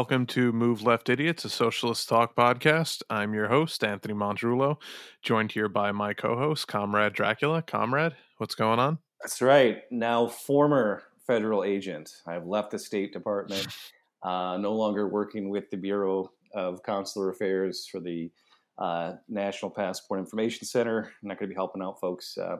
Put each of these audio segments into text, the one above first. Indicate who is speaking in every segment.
Speaker 1: Welcome to Move Left Idiots, a socialist talk podcast. I'm your host, Anthony Mondrulo, joined here by my co host, Comrade Dracula. Comrade, what's going on?
Speaker 2: That's right. Now, former federal agent. I've left the State Department, uh, no longer working with the Bureau of Consular Affairs for the uh, National Passport Information Center. I'm not going to be helping out folks uh,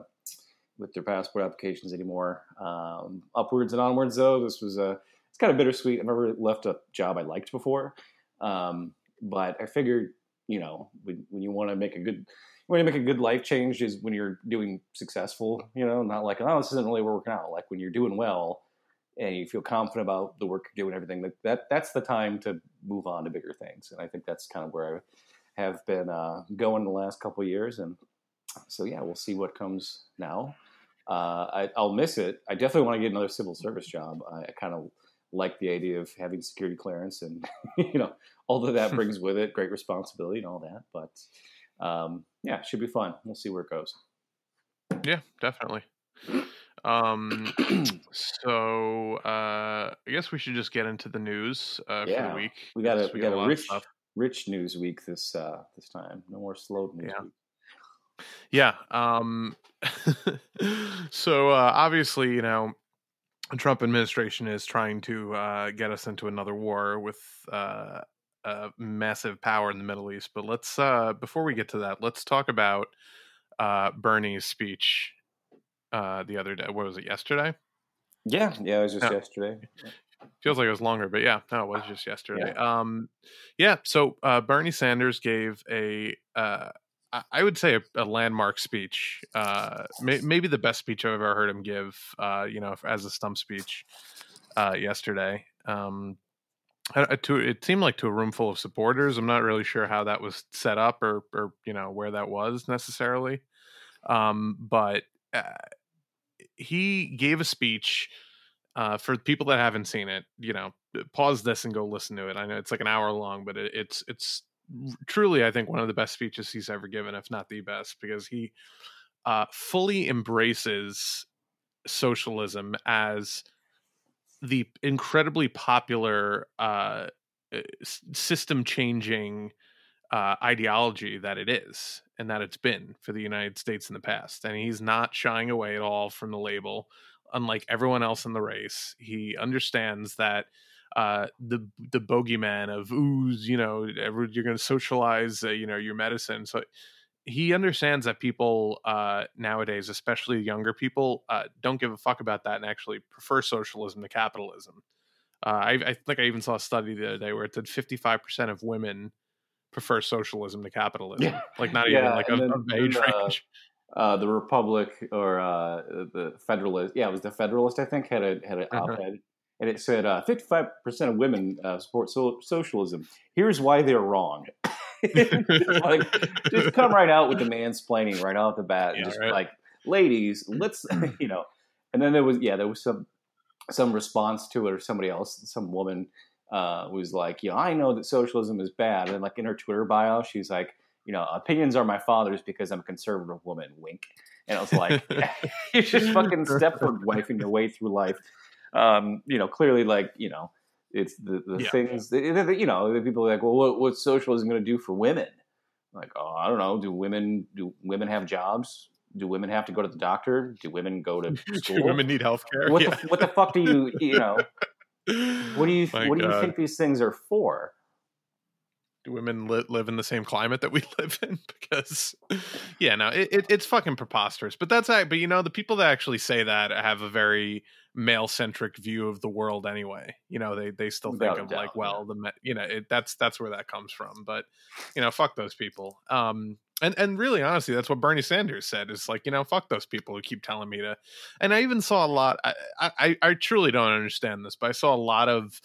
Speaker 2: with their passport applications anymore. Um, upwards and onwards, though, this was a it's kind of bittersweet. I've never left a job I liked before, um, but I figured, you know, when, when you want to make a good when you make a good life change is when you're doing successful. You know, not like oh this isn't really working out. Like when you're doing well and you feel confident about the work you're doing, everything that, that that's the time to move on to bigger things. And I think that's kind of where I have been uh, going the last couple years. And so yeah, we'll see what comes now. Uh, I, will miss it. I definitely want to get another civil service job. I, I kind of like the idea of having security clearance and you know all that that brings with it great responsibility and all that but um, yeah it should be fun. We'll see where it goes.
Speaker 1: Yeah definitely. Um so uh i guess we should just get into the news uh yeah. for the week
Speaker 2: we got a we, we got, got a rich rich news week this uh this time. No more slow news
Speaker 1: yeah.
Speaker 2: week.
Speaker 1: Yeah um so uh obviously you know Trump administration is trying to uh, get us into another war with uh, massive power in the Middle East. But let's uh, before we get to that, let's talk about uh, Bernie's speech uh, the other day. What was it? Yesterday?
Speaker 2: Yeah, yeah, it was just yesterday.
Speaker 1: Feels like it was longer, but yeah, no, it was just yesterday. Yeah. Um, yeah. So uh, Bernie Sanders gave a I would say a, a landmark speech, uh, may, maybe the best speech I've ever heard him give. Uh, you know, as a stump speech uh, yesterday. Um, to it seemed like to a room full of supporters. I'm not really sure how that was set up or, or you know, where that was necessarily. Um, but uh, he gave a speech. Uh, for people that haven't seen it, you know, pause this and go listen to it. I know it's like an hour long, but it, it's it's truly, I think, one of the best speeches he's ever given, if not the best, because he uh, fully embraces socialism as the incredibly popular uh, eh, system changing uh, ideology that it is and that it's been for the United States in the past. And he's not shying away at all from the label. Unlike everyone else in the race, he understands that uh, the the bogeyman of ooze, you know, you're going to socialize, uh, you know, your medicine. So he understands that people uh, nowadays, especially younger people, uh, don't give a fuck about that and actually prefer socialism to capitalism. Uh, I, I, think I even saw a study the other day where it said 55% of women prefer socialism to capitalism. Yeah. Like not yeah, even like a, then, a age range.
Speaker 2: Uh, the Republic or uh, the Federalist, yeah, it was the Federalist. I think had a had an uh-huh. op-ed and it said uh, 55% of women uh, support so- socialism. Here's why they're wrong. like, just come right out with the mansplaining right off the bat. Yeah, just right. like, ladies, let's, you know. And then there was, yeah, there was some some response to it, or somebody else, some woman uh, was like, you know, I know that socialism is bad. And like in her Twitter bio, she's like, you know, opinions are my father's because I'm a conservative woman. Wink. And I was like, you're just fucking Stepford wifing your way through life um, you know, clearly, like you know, it's the, the yeah. things that, you know, the people are like, well, what, what's socialism going to do for women? Like, oh, I don't know. Do women do women have jobs? Do women have to go to the doctor? Do women go to school?
Speaker 1: do women need health care?
Speaker 2: What, yeah. the, what the fuck do you you know? What do you My what God. do you think these things are for?
Speaker 1: Do women li- live in the same climate that we live in? Because yeah no it, it, it's fucking preposterous. But that's but you know the people that actually say that have a very male centric view of the world anyway. You know they they still think of like well the you know it, that's that's where that comes from. But you know fuck those people. Um and and really honestly that's what bernie sanders said. Is like you know fuck those people who keep telling me to. And i even saw a lot i i, I truly don't understand this but i saw a lot of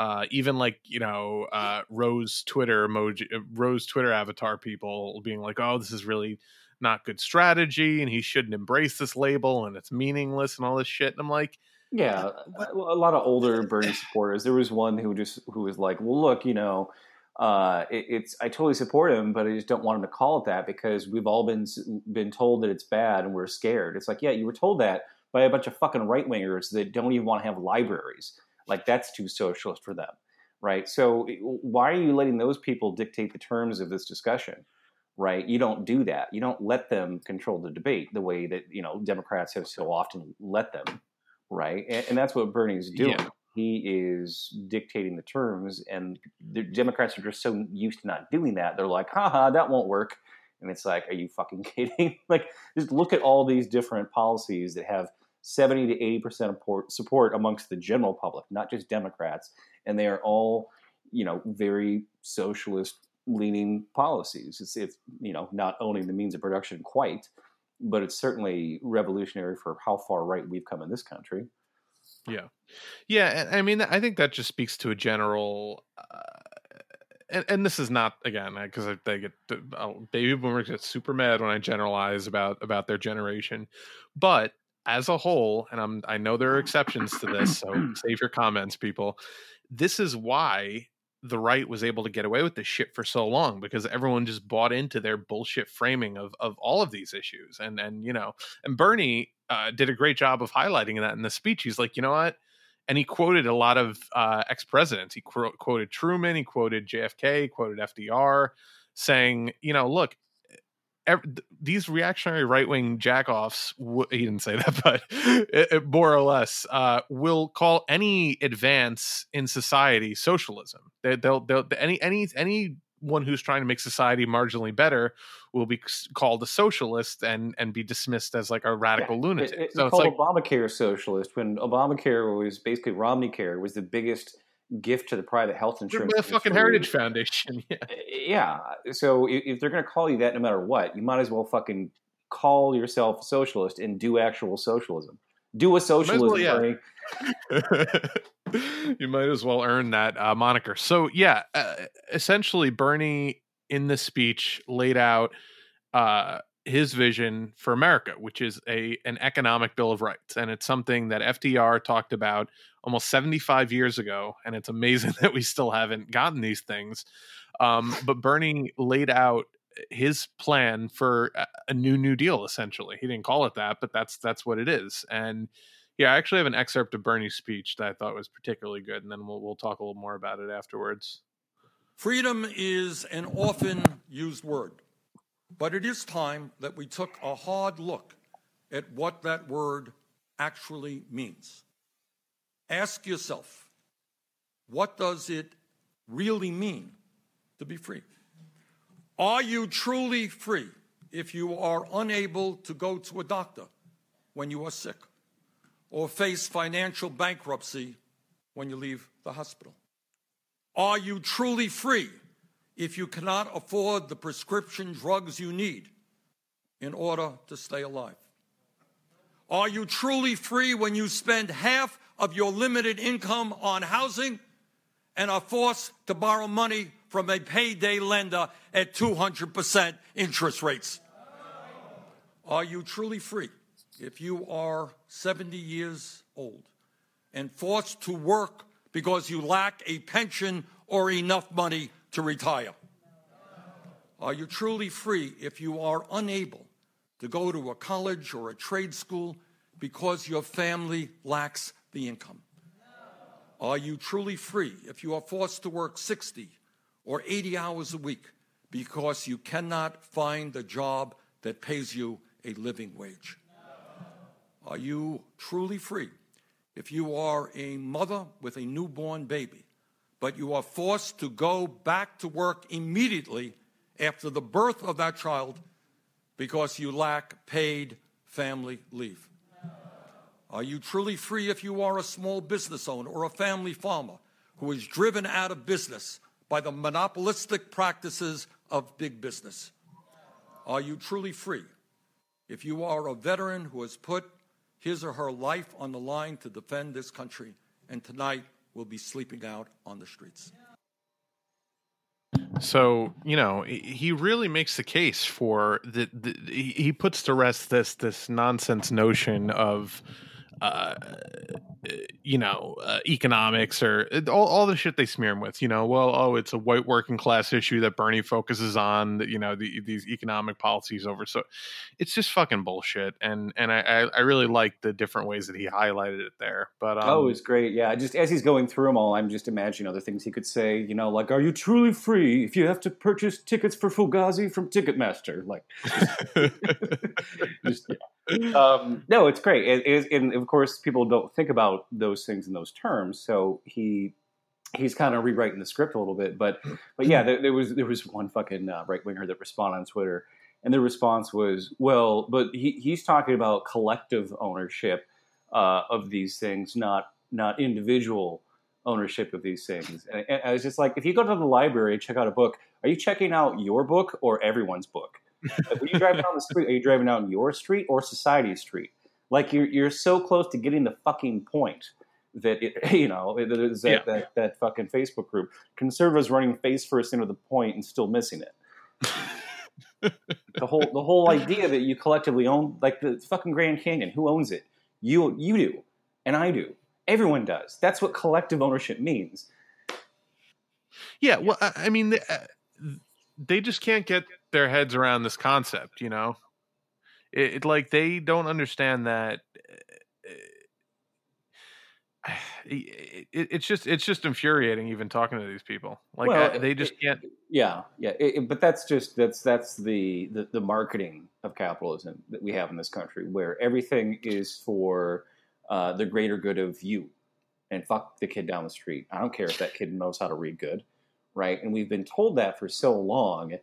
Speaker 1: uh, even like you know uh, Rose Twitter emoji, uh, Rose Twitter avatar people being like, "Oh, this is really not good strategy, and he shouldn't embrace this label, and it's meaningless, and all this shit." And I'm like,
Speaker 2: yeah, a lot of older Bernie supporters. There was one who just who was like, "Well, look, you know." Uh, it, it's I totally support him, but I just don't want him to call it that because we've all been been told that it's bad and we're scared. It's like, yeah, you were told that by a bunch of fucking right wingers that don't even want to have libraries. Like that's too socialist for them, right? So why are you letting those people dictate the terms of this discussion? Right? You don't do that. You don't let them control the debate the way that you know Democrats have so often let them. Right? And, and that's what Bernie's doing. Yeah. He is dictating the terms, and the Democrats are just so used to not doing that. They're like, haha, that won't work. And it's like, are you fucking kidding? like, just look at all these different policies that have 70 to 80 percent support amongst the general public, not just Democrats, and they are all, you know, very socialist leaning policies. It's it's you know not owning the means of production quite, but it's certainly revolutionary for how far right we've come in this country.
Speaker 1: Yeah, yeah, I mean, I think that just speaks to a general. Uh, and, and this is not again because they get baby boomers get super mad when I generalize about about their generation, but as a whole, and I'm I know there are exceptions to this, so save your comments, people. This is why the right was able to get away with this shit for so long because everyone just bought into their bullshit framing of of all of these issues and and you know and Bernie uh, did a great job of highlighting that in the speech. He's like you know what? And he quoted a lot of uh, ex presidents he qu- quoted Truman he quoted JFK quoted FDR saying you know look these reactionary right wing jackoffs, w- he didn't say that, but it, it, more or less, uh, will call any advance in society socialism. They, they'll, they'll, any, any, anyone who's trying to make society marginally better will be called a socialist and and be dismissed as like a radical yeah, lunatic. It,
Speaker 2: it, so it's called like Obamacare socialist when Obamacare was basically Romney Care was the biggest gift to the private health insurance.
Speaker 1: The fucking Heritage Foundation.
Speaker 2: Yeah. Uh, yeah. So if, they're going to call you that no matter what, you might as well fucking call yourself a socialist and do actual socialism. Do a socialism, well,
Speaker 1: yeah. you might as well earn that uh, moniker. So yeah, uh, essentially, Bernie in this speech laid out uh, his vision for America, which is a an economic bill of rights, and it's something that FDR talked about almost 75 years ago, and it's amazing that we still haven't gotten these things. Um, but Bernie laid out his plan for a new New Deal. Essentially, he didn't call it that, but that's that's what it is. And yeah, I actually have an excerpt of Bernie's speech that I thought was particularly good, and then we'll we'll talk a little more about it afterwards.
Speaker 3: Freedom is an often used word, but it is time that we took a hard look at what that word actually means. Ask yourself, what does it really mean to be free? Are you truly free if you are unable to go to a doctor when you are sick or face financial bankruptcy when you leave the hospital? Are you truly free if you cannot afford the prescription drugs you need in order to stay alive? Are you truly free when you spend half of your limited income on housing and are forced to borrow money from a payday lender at 200% interest rates? Are you truly free if you are 70 years old and forced to work because you lack a pension or enough money to retire? Are you truly free if you are unable to go to a college or a trade school because your family lacks the income? Are you truly free if you are forced to work 60 or 80 hours a week because you cannot find a job that pays you a living wage? Are you truly free if you are a mother with a newborn baby, but you are forced to go back to work immediately after the birth of that child because you lack paid family leave? Are you truly free if you are a small business owner or a family farmer who is driven out of business by the monopolistic practices of big business? Are you truly free if you are a veteran who has put his or her life on the line to defend this country and tonight will be sleeping out on the streets.
Speaker 1: So you know he really makes the case for the he puts to rest this this nonsense notion of uh, you know, uh, economics or uh, all, all the shit they smear him with. You know, well, oh, it's a white working class issue that Bernie focuses on. You know, the, these economic policies over. So it's just fucking bullshit. And and I I really like the different ways that he highlighted it there. But um,
Speaker 2: oh, it's great. Yeah, just as he's going through them all, I'm just imagining other things he could say. You know, like, are you truly free if you have to purchase tickets for Fugazi from Ticketmaster? Like, just, yeah um, no, it's great. It, it, and of course, people don't think about those things in those terms. So he he's kind of rewriting the script a little bit. But but yeah, there, there was there was one fucking uh, right winger that responded on Twitter, and the response was, "Well, but he, he's talking about collective ownership uh, of these things, not not individual." ownership of these things and, and I was just like if you go to the library and check out a book are you checking out your book or everyone's book like when you driving down the street, are you driving down your street or society's street? Like you're you're so close to getting the fucking point that it, you know that yeah. that, that fucking Facebook group conservatives running face first into the point and still missing it. the whole the whole idea that you collectively own like the fucking Grand Canyon, who owns it? You you do, and I do. Everyone does. That's what collective ownership means.
Speaker 1: Yeah, well, I mean, they, uh, they just can't get their heads around this concept, you know? It, it like they don't understand that it, it, it's just it's just infuriating even talking to these people. Like well, I, they just can't
Speaker 2: yeah yeah but that's just that's that's the, the the marketing of capitalism that we have in this country where everything is for uh, the greater good of you. And fuck the kid down the street. I don't care if that kid knows how to read good right? And we've been told that for so long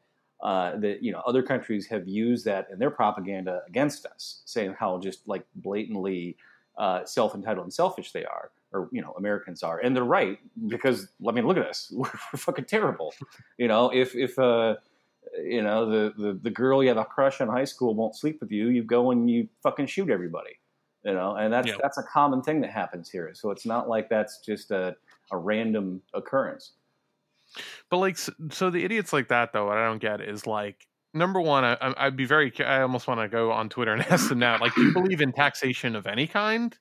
Speaker 2: uh, that you know other countries have used that in their propaganda against us, saying how just like blatantly uh, self entitled and selfish they are, or you know Americans are, and they're right because I mean look at us, we're, we're fucking terrible. You know if if uh, you know the, the the girl you have a crush on high school won't sleep with you, you go and you fucking shoot everybody. You know, and that's yeah. that's a common thing that happens here. So it's not like that's just a, a random occurrence.
Speaker 1: But like, so the idiots like that though, what I don't get is like, number one, I, would be very, I almost want to go on Twitter and ask them now, like, do you believe in taxation of any kind?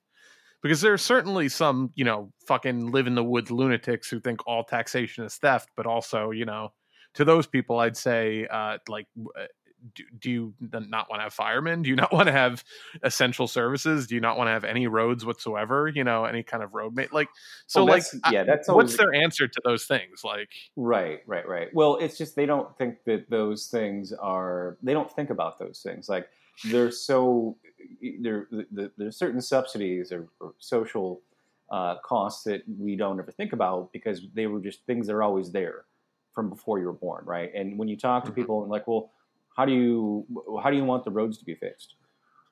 Speaker 1: Because there's certainly some, you know, fucking live in the woods lunatics who think all taxation is theft, but also, you know, to those people, I'd say, uh, like, do, do you not want to have firemen? Do you not want to have essential services? Do you not want to have any roads whatsoever? You know, any kind of road ma- like so well, like yeah, that's always, what's their answer to those things? Like
Speaker 2: right, right, right. Well, it's just they don't think that those things are. They don't think about those things. Like they're so there. The, there's certain subsidies or, or social uh, costs that we don't ever think about because they were just things that are always there from before you were born, right? And when you talk to mm-hmm. people and like, well how do you how do you want the roads to be fixed?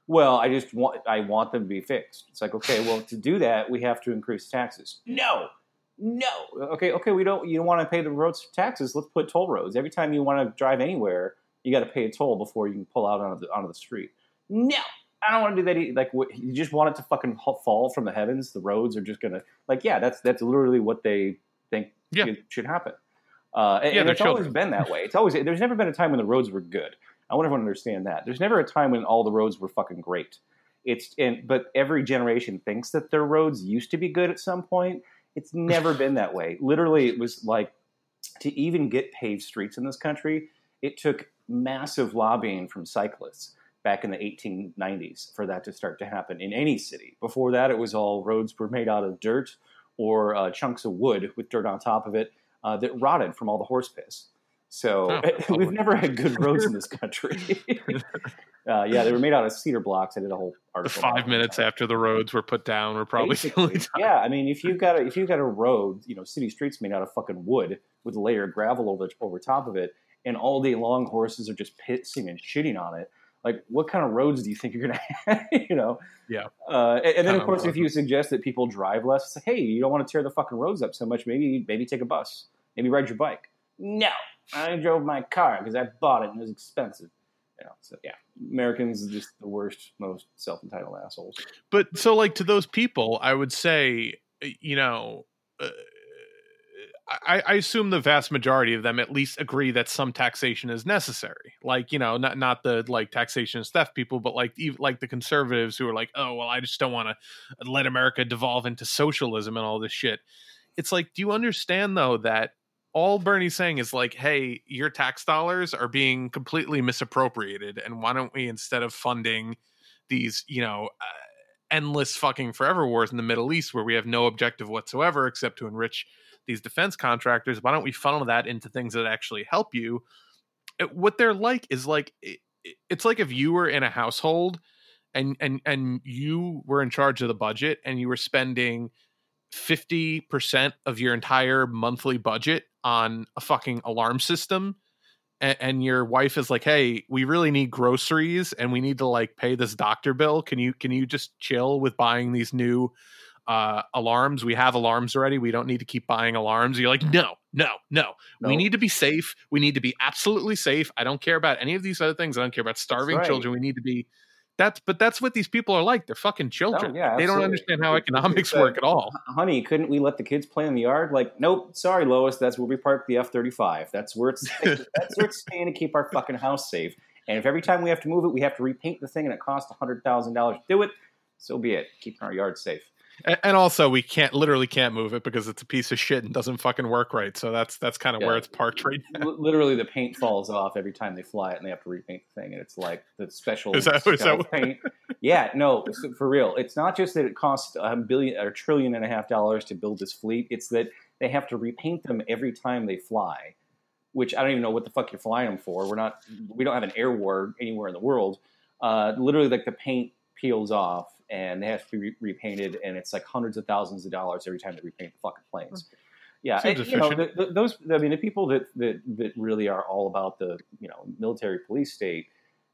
Speaker 2: Well, I just want I want them to be fixed. It's like okay, well to do that we have to increase taxes. No, no. Okay, okay, we don't. You don't want to pay the roads taxes. Let's put toll roads. Every time you want to drive anywhere, you got to pay a toll before you can pull out onto the onto the street. No, I don't want to do that. Like, what, you just want it to fucking fall from the heavens. The roads are just gonna like, yeah, that's that's literally what they think yeah. should happen. Uh, and, yeah, and it's children. always been that way. It's always there's never been a time when the roads were good. I want everyone to understand that. There's never a time when all the roads were fucking great. It's and but every generation thinks that their roads used to be good at some point. It's never been that way. Literally, it was like to even get paved streets in this country, it took massive lobbying from cyclists back in the 1890s for that to start to happen in any city. Before that, it was all roads were made out of dirt or uh, chunks of wood with dirt on top of it uh, that rotted from all the horse piss. So oh, we've never had good roads in this country. uh, yeah, they were made out of cedar blocks. I did a whole article.
Speaker 1: The five minutes after the roads were put down, were probably
Speaker 2: yeah. I mean, if you've got a, if you've got a road, you know, city streets made out of fucking wood with a layer of gravel over over top of it, and all day long horses are just pissing and shitting on it. Like, what kind of roads do you think you're gonna have? you know?
Speaker 1: Yeah.
Speaker 2: Uh, and, and then, of course, if you suggest that people drive less, say, hey, you don't want to tear the fucking roads up so much. Maybe maybe take a bus Maybe ride your bike. No, I drove my car because I bought it and it was expensive. You know, so yeah, Americans are just the worst, most self entitled assholes.
Speaker 1: But so, like to those people, I would say, you know, uh, I, I, assume the vast majority of them at least agree that some taxation is necessary. Like you know, not not the like taxation of theft people, but like even, like the conservatives who are like, oh well, I just don't want to let America devolve into socialism and all this shit. It's like, do you understand though that all Bernie's saying is like, hey, your tax dollars are being completely misappropriated, and why don't we instead of funding these, you know. Uh, endless fucking forever wars in the Middle East where we have no objective whatsoever except to enrich these defense contractors why don't we funnel that into things that actually help you? It, what they're like is like it, it's like if you were in a household and and and you were in charge of the budget and you were spending 50% of your entire monthly budget on a fucking alarm system and, and, your wife is like hey we really need groceries and we need to like pay this doctor bill. Can you can you just chill with buying these new uh, alarms. We have alarms already. We don't need to keep buying alarms. You're like, no, no, no, no. We need to be safe. We need to be absolutely safe. I don't care about any of these other things. I don't care about starving right. children. We need to be. That's but that's what these people are like. They're fucking children. Oh, yeah, they don't understand how economics work at all.
Speaker 2: Honey, couldn't we let the kids play in the yard? Like, nope. Sorry, Lois. That's where we park the F thirty five. That's where it's that's where it's staying to keep our fucking house safe. And if every time we have to move it, we have to repaint the thing and it costs hundred thousand dollars to do it, so be it. Keeping our yard safe
Speaker 1: and also we can't literally can't move it because it's a piece of shit and doesn't fucking work right. So that's that's kind of yeah. where it's parked right now.
Speaker 2: literally the paint falls off every time they fly it and they have to repaint the thing and it's like the special
Speaker 1: is that, is that
Speaker 2: paint. Yeah no for real. It's not just that it costs a billion or a trillion and a half dollars to build this fleet. It's that they have to repaint them every time they fly which i don't even know what the fuck you're flying them for. We're not we don't have an air war anywhere in the world. Uh, literally like the paint peels off and they have to be re- repainted, and it's like hundreds of thousands of dollars every time they repaint the fucking planes. Yeah, and, you know the, the, those. I mean, the people that, that that really are all about the you know military police state,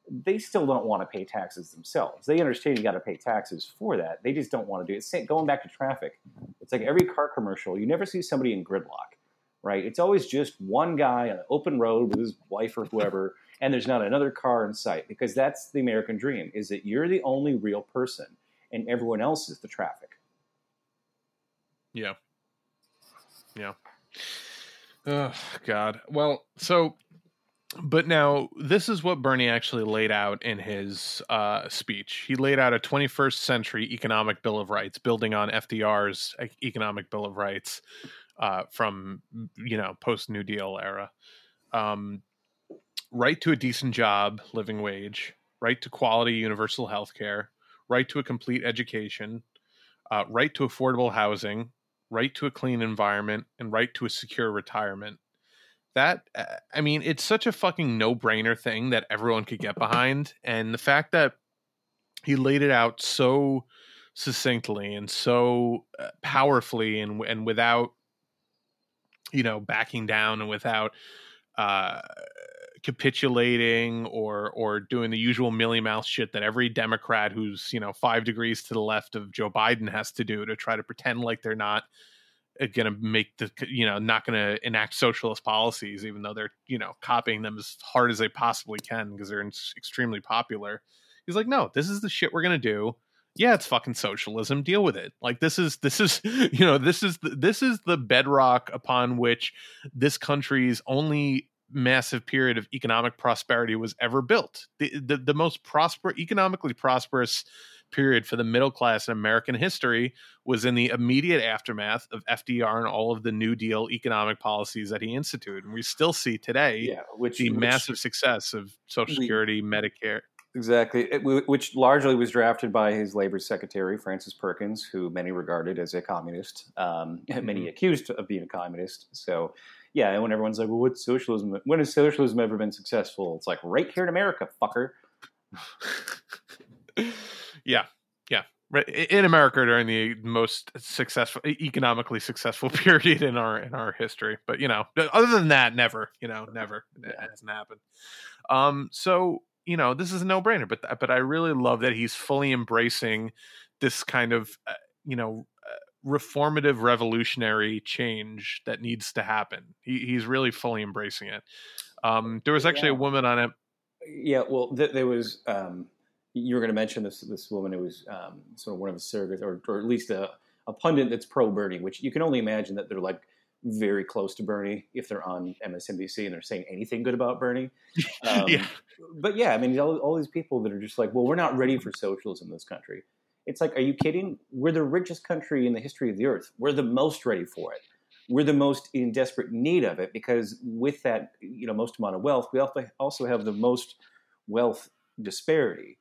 Speaker 2: they still don't want to pay taxes themselves. They understand you got to pay taxes for that. They just don't want to do it. Going back to traffic, it's like every car commercial. You never see somebody in gridlock, right? It's always just one guy on an open road with his wife or whoever, and there's not another car in sight because that's the American dream: is that you're the only real person and everyone else is the traffic.
Speaker 1: Yeah. Yeah. Oh, God. Well, so, but now this is what Bernie actually laid out in his uh, speech. He laid out a 21st century economic bill of rights, building on FDR's economic bill of rights uh, from, you know, post New Deal era. Um, right to a decent job, living wage, right to quality universal health care, right to a complete education, uh, right to affordable housing, right to a clean environment, and right to a secure retirement. That, uh, I mean, it's such a fucking no brainer thing that everyone could get behind. And the fact that he laid it out so succinctly and so uh, powerfully and, and without, you know, backing down and without, uh, capitulating or or doing the usual Millie Mouse shit that every democrat who's you know five degrees to the left of joe biden has to do to try to pretend like they're not uh, going to make the you know not going to enact socialist policies even though they're you know copying them as hard as they possibly can because they're extremely popular. He's like no this is the shit we're going to do. Yeah it's fucking socialism. Deal with it. Like this is this is you know this is the, this is the bedrock upon which this country's only massive period of economic prosperity was ever built. The, the, the most prosper, economically prosperous period for the middle class in American history was in the immediate aftermath of FDR and all of the New Deal economic policies that he instituted. And we still see today yeah, which, the which, massive success of Social Security, we, Medicare.
Speaker 2: Exactly, it, which largely was drafted by his labor secretary, Frances Perkins, who many regarded as a communist, um, mm-hmm. many accused of being a communist. So yeah, and when everyone's like, well, what's socialism? When has socialism ever been successful? It's like right here in America, fucker.
Speaker 1: yeah, yeah. In America during the most successful, economically successful period in our in our history, but you know, other than that, never, you know, never, it hasn't happened. Um, so you know, this is a no brainer, but but I really love that he's fully embracing this kind of, uh, you know, reformative revolutionary change that needs to happen he, he's really fully embracing it um, there was actually yeah. a woman on it
Speaker 2: yeah well th- there was um, you were going to mention this this woman who was um, sort of one of the surrogates or, or at least a, a pundit that's pro Bernie, which you can only imagine that they're like very close to Bernie if they're on MSNBC and they're saying anything good about Bernie. Um,
Speaker 1: yeah.
Speaker 2: But yeah, I mean, all, all these people that are just like, well, we're not ready for socialism in this country. It's like, are you kidding? We're the richest country in the history of the earth. We're the most ready for it. We're the most in desperate need of it because with that, you know, most amount of wealth, we also have the most wealth disparity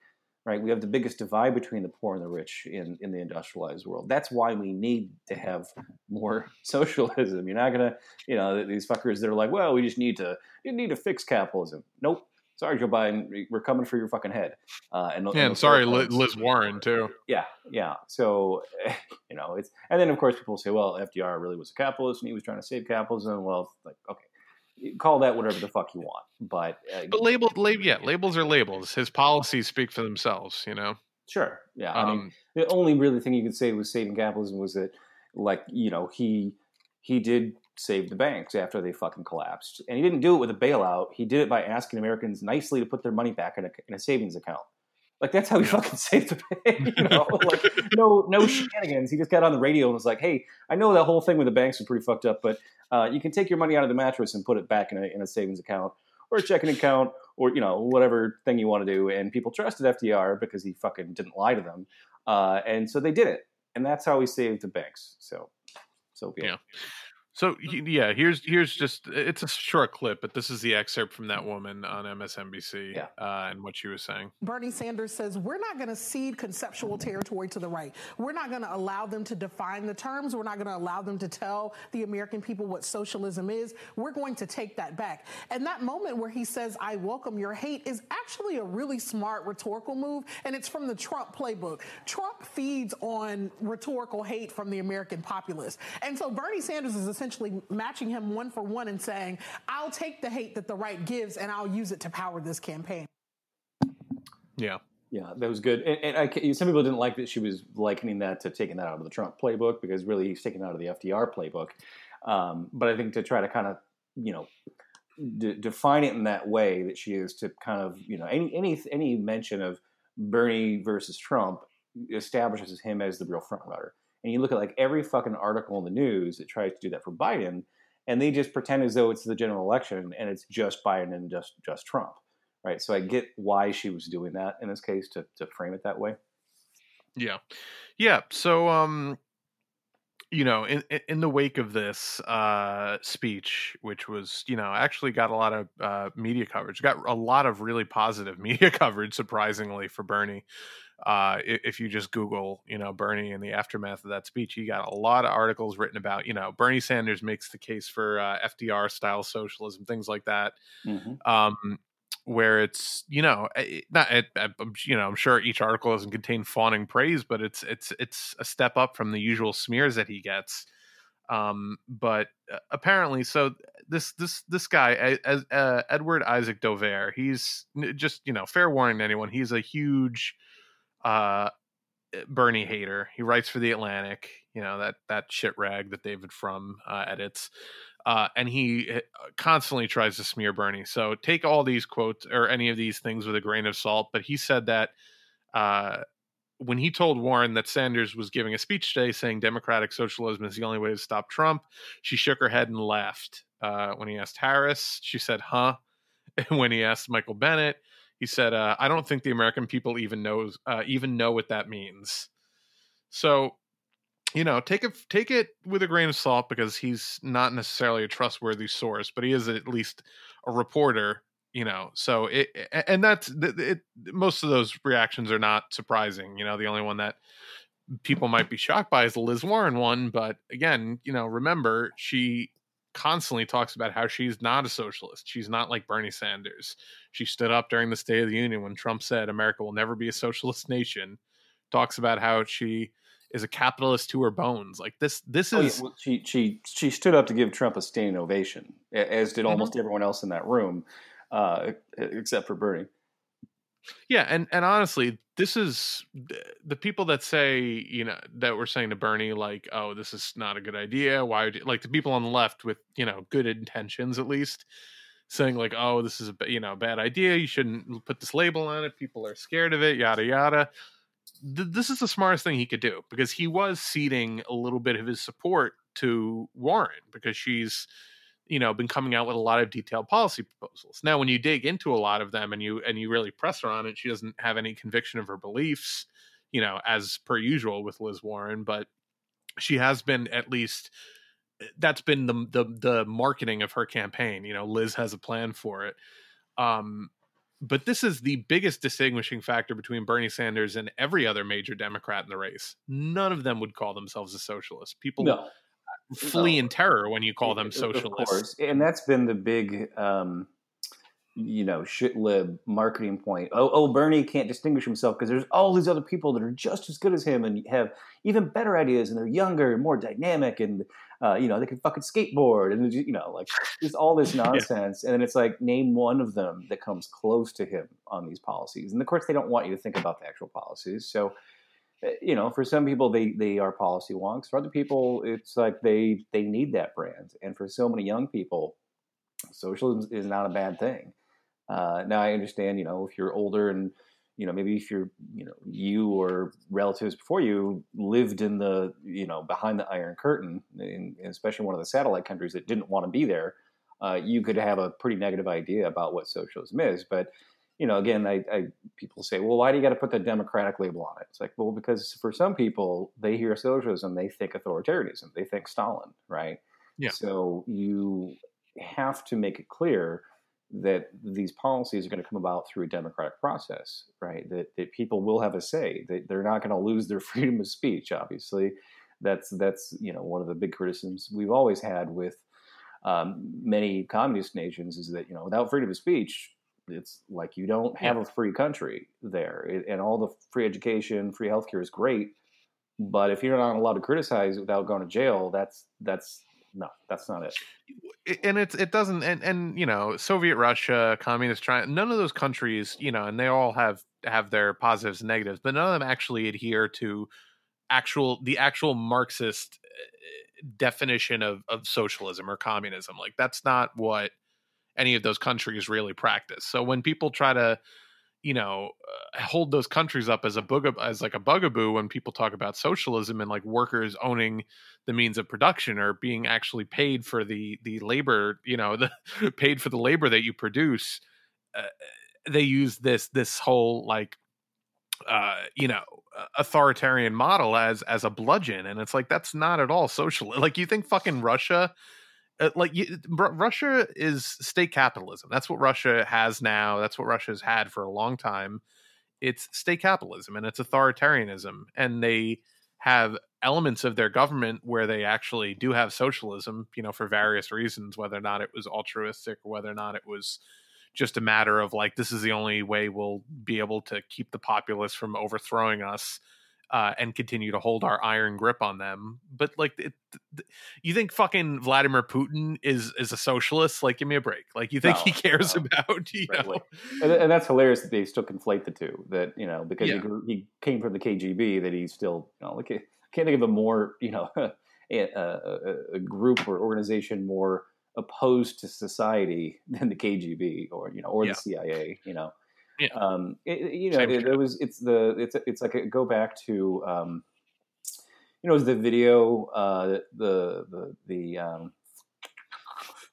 Speaker 2: right? We have the biggest divide between the poor and the rich in, in the industrialized world. That's why we need to have more socialism. You're not gonna, you know, these fuckers that are like, well, we just need to, you need to fix capitalism. Nope. Sorry, Joe Biden, we're coming for your fucking head.
Speaker 1: Uh, and, yeah, and, sorry, Liz Warren too.
Speaker 2: Yeah, yeah. So, you know, it's and then of course people say, well, FDR really was a capitalist and he was trying to save capitalism. Well, like, okay, call that whatever the fuck you want. But
Speaker 1: uh, but label, label, yeah, labels are labels. His policies speak for themselves. You know.
Speaker 2: Sure. Yeah. Um, I mean, um, the only really thing you could say was saving capitalism was that, like, you know, he he did save the banks after they fucking collapsed, and he didn't do it with a bailout. He did it by asking Americans nicely to put their money back in a, in a savings account. Like that's how he fucking saved the bank. You know, like no no shenanigans. He just got on the radio and was like, "Hey, I know that whole thing with the banks was pretty fucked up, but uh, you can take your money out of the mattress and put it back in a, in a savings account or a checking account or you know whatever thing you want to do. And people trusted FDR because he fucking didn't lie to them, uh, and so they did it. And that's how he saved the banks. So, so
Speaker 1: it. Yeah. So yeah, here's here's just it's a short clip, but this is the excerpt from that woman on MSNBC yeah. uh, and what she was saying.
Speaker 4: Bernie Sanders says we're not going to cede conceptual territory to the right. We're not going to allow them to define the terms. We're not going to allow them to tell the American people what socialism is. We're going to take that back. And that moment where he says "I welcome your hate" is actually a really smart rhetorical move, and it's from the Trump playbook. Trump feeds on rhetorical hate from the American populace, and so Bernie Sanders is essentially essentially matching him one for one and saying, I'll take the hate that the right gives and I'll use it to power this campaign.
Speaker 1: Yeah.
Speaker 2: Yeah, that was good. And, and I, some people didn't like that she was likening that to taking that out of the Trump playbook because really he's taken out of the FDR playbook. Um, but I think to try to kind of, you know, d- define it in that way that she is to kind of, you know, any any any mention of Bernie versus Trump establishes him as the real front runner and you look at like every fucking article in the news that tries to do that for Biden, and they just pretend as though it's the general election and it's just Biden and just just Trump, right? So I get why she was doing that in this case to to frame it that way.
Speaker 1: Yeah, yeah. So um, you know, in in the wake of this uh, speech, which was you know actually got a lot of uh, media coverage, got a lot of really positive media coverage, surprisingly for Bernie uh, if you just Google, you know, Bernie and the aftermath of that speech, you got a lot of articles written about, you know, Bernie Sanders makes the case for uh, FDR style socialism, things like that. Mm-hmm. Um, where it's you know eh, not it, eh, you know I'm sure each article doesn't contain fawning praise, but it's it's it's a step up from the usual smears that he gets. Um, but uh, apparently, so this this this guy, as uh, Edward Isaac Dovere, he's just you know fair warning to anyone, he's a huge uh, eh, Bernie hater. He writes for the Atlantic, you know that that shit rag that David Frum uh, edits, uh, and he eh, constantly tries to smear Bernie. So take all these quotes or any of these things with a grain of salt. But he said that uh, when he told Warren that Sanders was giving a speech today saying democratic socialism is the only way to stop Trump, she shook her head and laughed. Uh, when he asked Harris, she said, "Huh." And when he asked Michael Bennet, he said, uh, "I don't think the American people even knows uh, even know what that means." So, you know, take it take it with a grain of salt because he's not necessarily a trustworthy source, but he is at least a reporter. You know, so it and that's it, most of those reactions are not surprising. You know, the only one that people might be shocked by is the Liz Warren one, but again, you know, remember she constantly talks about how she's not a socialist. She's not like Bernie Sanders. She stood up during the State of the Union when Trump said America will never be a socialist nation. Talks about how she is a capitalist to her bones. Like this, this is. Oh, yeah.
Speaker 2: well, she she she stood up to give Trump a standing ovation, as did mm-hmm. almost mm-hmm. everyone else in that room, uh, except for Bernie.
Speaker 1: Yeah, and and honestly, this is the people that say you know that we're saying to Bernie like, oh, this is not a good idea. Why would you, like the people on the left with you know good intentions at least saying like, oh, this is a you know bad idea. You shouldn't put this label on it. People are scared of it. Yada yada. th- this is the smartest thing he could do because he was ceding a little bit of his support to Warren because she's you know been coming out with a lot of detailed policy proposals. Now when you dig into a lot of them and you and you really press her on it, she doesn't have any conviction of her beliefs, you know, as per usual with Liz Warren, but she has been at least eh, that's been the the the marketing of her campaign, you know, Liz has a plan for it. Um but this is the biggest distinguishing factor between Bernie Sanders and every other major Democrat in the race. None of them would call themselves a socialist. People
Speaker 2: No.
Speaker 1: Flee in terror when you call them
Speaker 2: Of
Speaker 1: socialists.
Speaker 2: course, and that's been the big, um, you know, shit lib marketing point. Oh, oh, Bernie can't distinguish himself because there's all these other people that are just as good as him and have even better ideas, and they're younger and more dynamic, and uh, you know, they can fucking skateboard, and you know, like just all this nonsense. And then it's like, name one of them that comes close to him on these policies, and of course, they don't want you to think about the actual policies, so uh, you know, for some people they they are policy wonks. For other people, it's like they they need that brand. And for so many young people, socialism is not a bad thing. Uh, now I understand, you know, if you're older and you know maybe if you're you know you or relatives before you lived in the you know behind the Iron Curtain, in, especially one of the satellite countries that didn't want to be there, uh, you could have a pretty negative idea about what socialism is. But you know, again, I, I people say, well, why do you got to put the democratic label on it? It's like, well, because for some people, they hear socialism, they think authoritarianism, they think Stalin, right?
Speaker 1: Yeah.
Speaker 2: So you have to make it clear that these policies are going to come about through a democratic process, right? That, that people will have a say. That they're not going to lose their freedom of speech. Obviously, that's that's you know one of the big criticisms we've always had with um, many communist nations is that you know without freedom of speech, it's like you don't have a free country there, It- and all the free education, free healthcare is great, but if you're not allowed to criticize without going to jail, that's that's no, that's not it.
Speaker 1: And it's it doesn't and and you know soviet russia communist china none of those countries you know and they all have have their positives and negatives but none of them actually adhere to actual the actual marxist uh, definition of of socialism or communism. Like that's not what any of those countries really practice. So when people try to you know uh, hold those countries up as a bug as like a bugaboo when people talk about socialism and like workers owning the means of production or being actually paid for the the labor you know the paid for the labor that you produce uh, they use this this whole like uh you know authoritarian model as as a bludgeon. And it's like that's not at all social like you think fucking russia Uh, like you, R- russia is state capitalism. That's what russia has now. That's what russia has had for a long time. It's state capitalism and it's authoritarianism and they have elements of their government where they actually do have socialism, you know, for various reasons, whether or not it was altruistic or whether or not it was just a matter of like, this is the only way we'll be able to keep the populace from overthrowing us uh, and continue to hold our iron grip on them. But like, it, th- you think fucking Vladimir Putin is is a socialist? Like, give me a break. Like, you think
Speaker 2: No,
Speaker 1: he cares
Speaker 2: no.
Speaker 1: about you
Speaker 2: Right,
Speaker 1: know?
Speaker 2: like- and, and that's hilarious that they still conflate the two. That you know because
Speaker 1: Yeah.
Speaker 2: he, he came from the KGB, that he's still you know like I can't think of a more you know a, a, a group or organization more opposed to society than the KGB or you know or
Speaker 1: Yeah.
Speaker 2: the CIA. You know,
Speaker 1: Yeah.
Speaker 2: um, it, you know it, it was it's the it's it's like a, go back to um, you know it was the video uh, the the the um,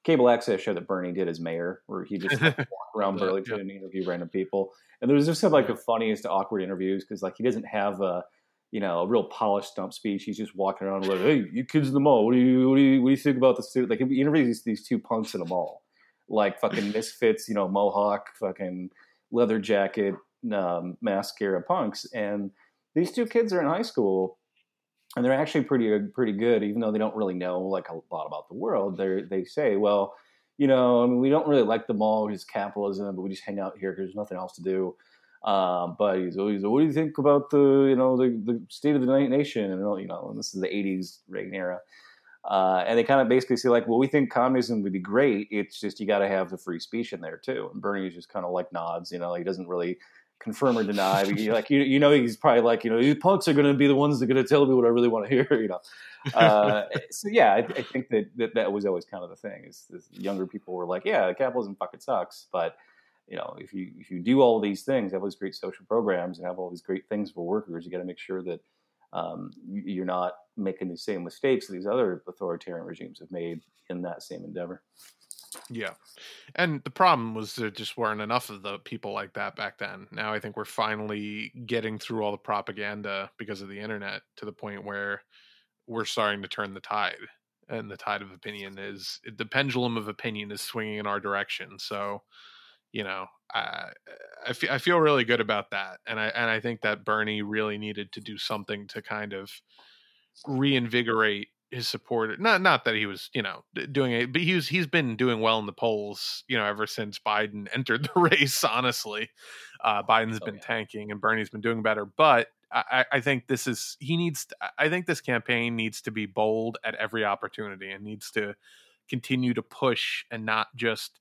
Speaker 2: cable access show that Bernie did as mayor, where he just like, walked around
Speaker 1: Yeah,
Speaker 2: Burlington and interview random people. And there was just some like the funniest awkward interviews because like he doesn't have a you know a real polished stump speech. He's just walking around like, "Hey, you kids in the mall, what do you what do you what do you think about the suit? Like he interviews these, these two punks in a mall, like fucking misfits, you know, mohawk, fucking leather jacket, um, mascara punks, and these two kids are in high school and they're actually pretty pretty good, even though they don't really know like a lot about the world. They they say, well, you know, I mean, we don't really like the mall because capitalism, but we just hang out here because there's nothing else to do. Um, but he's always, what do you think about the you know the, the state of the nation? And you know, and this is the '80s Reagan era. Uh, and they kind of basically say like, well, we think communism would be great. It's just you got to have the free speech in there too. And Bernie is just kind of like nods, you know, he doesn't really confirm or deny. But you, like you, you know, he's probably like, you know, these punks are going to be the ones that are going to tell me what I really want to hear, you know. Uh, so yeah, I, I think that, that that was always kind of the thing. Is, is younger people were like, yeah, capitalism fucking sucks, but you know, if you if you do all these things, have all these great social programs, and have all these great things for workers, you got to make sure that um, you're not making the same mistakes these other authoritarian regimes have made in that same endeavor.
Speaker 1: Yeah. And the problem was there just weren't enough of the people like that back then. Now I think we're finally getting through all the propaganda because of the internet to the point where we're starting to turn the tide. And the tide of opinion is the pendulum of opinion is swinging in our direction. So, you know, I I feel, I feel really good about that. And I and I think that Bernie really needed to do something to kind of reinvigorate his support not not that he was you know doing it but he's he's been doing well in the polls you know ever since biden entered the race honestly uh biden's oh, been yeah. tanking and bernie's been doing better but I, I think this is he needs to, i think this campaign needs to be bold at every opportunity and needs to continue to push and not just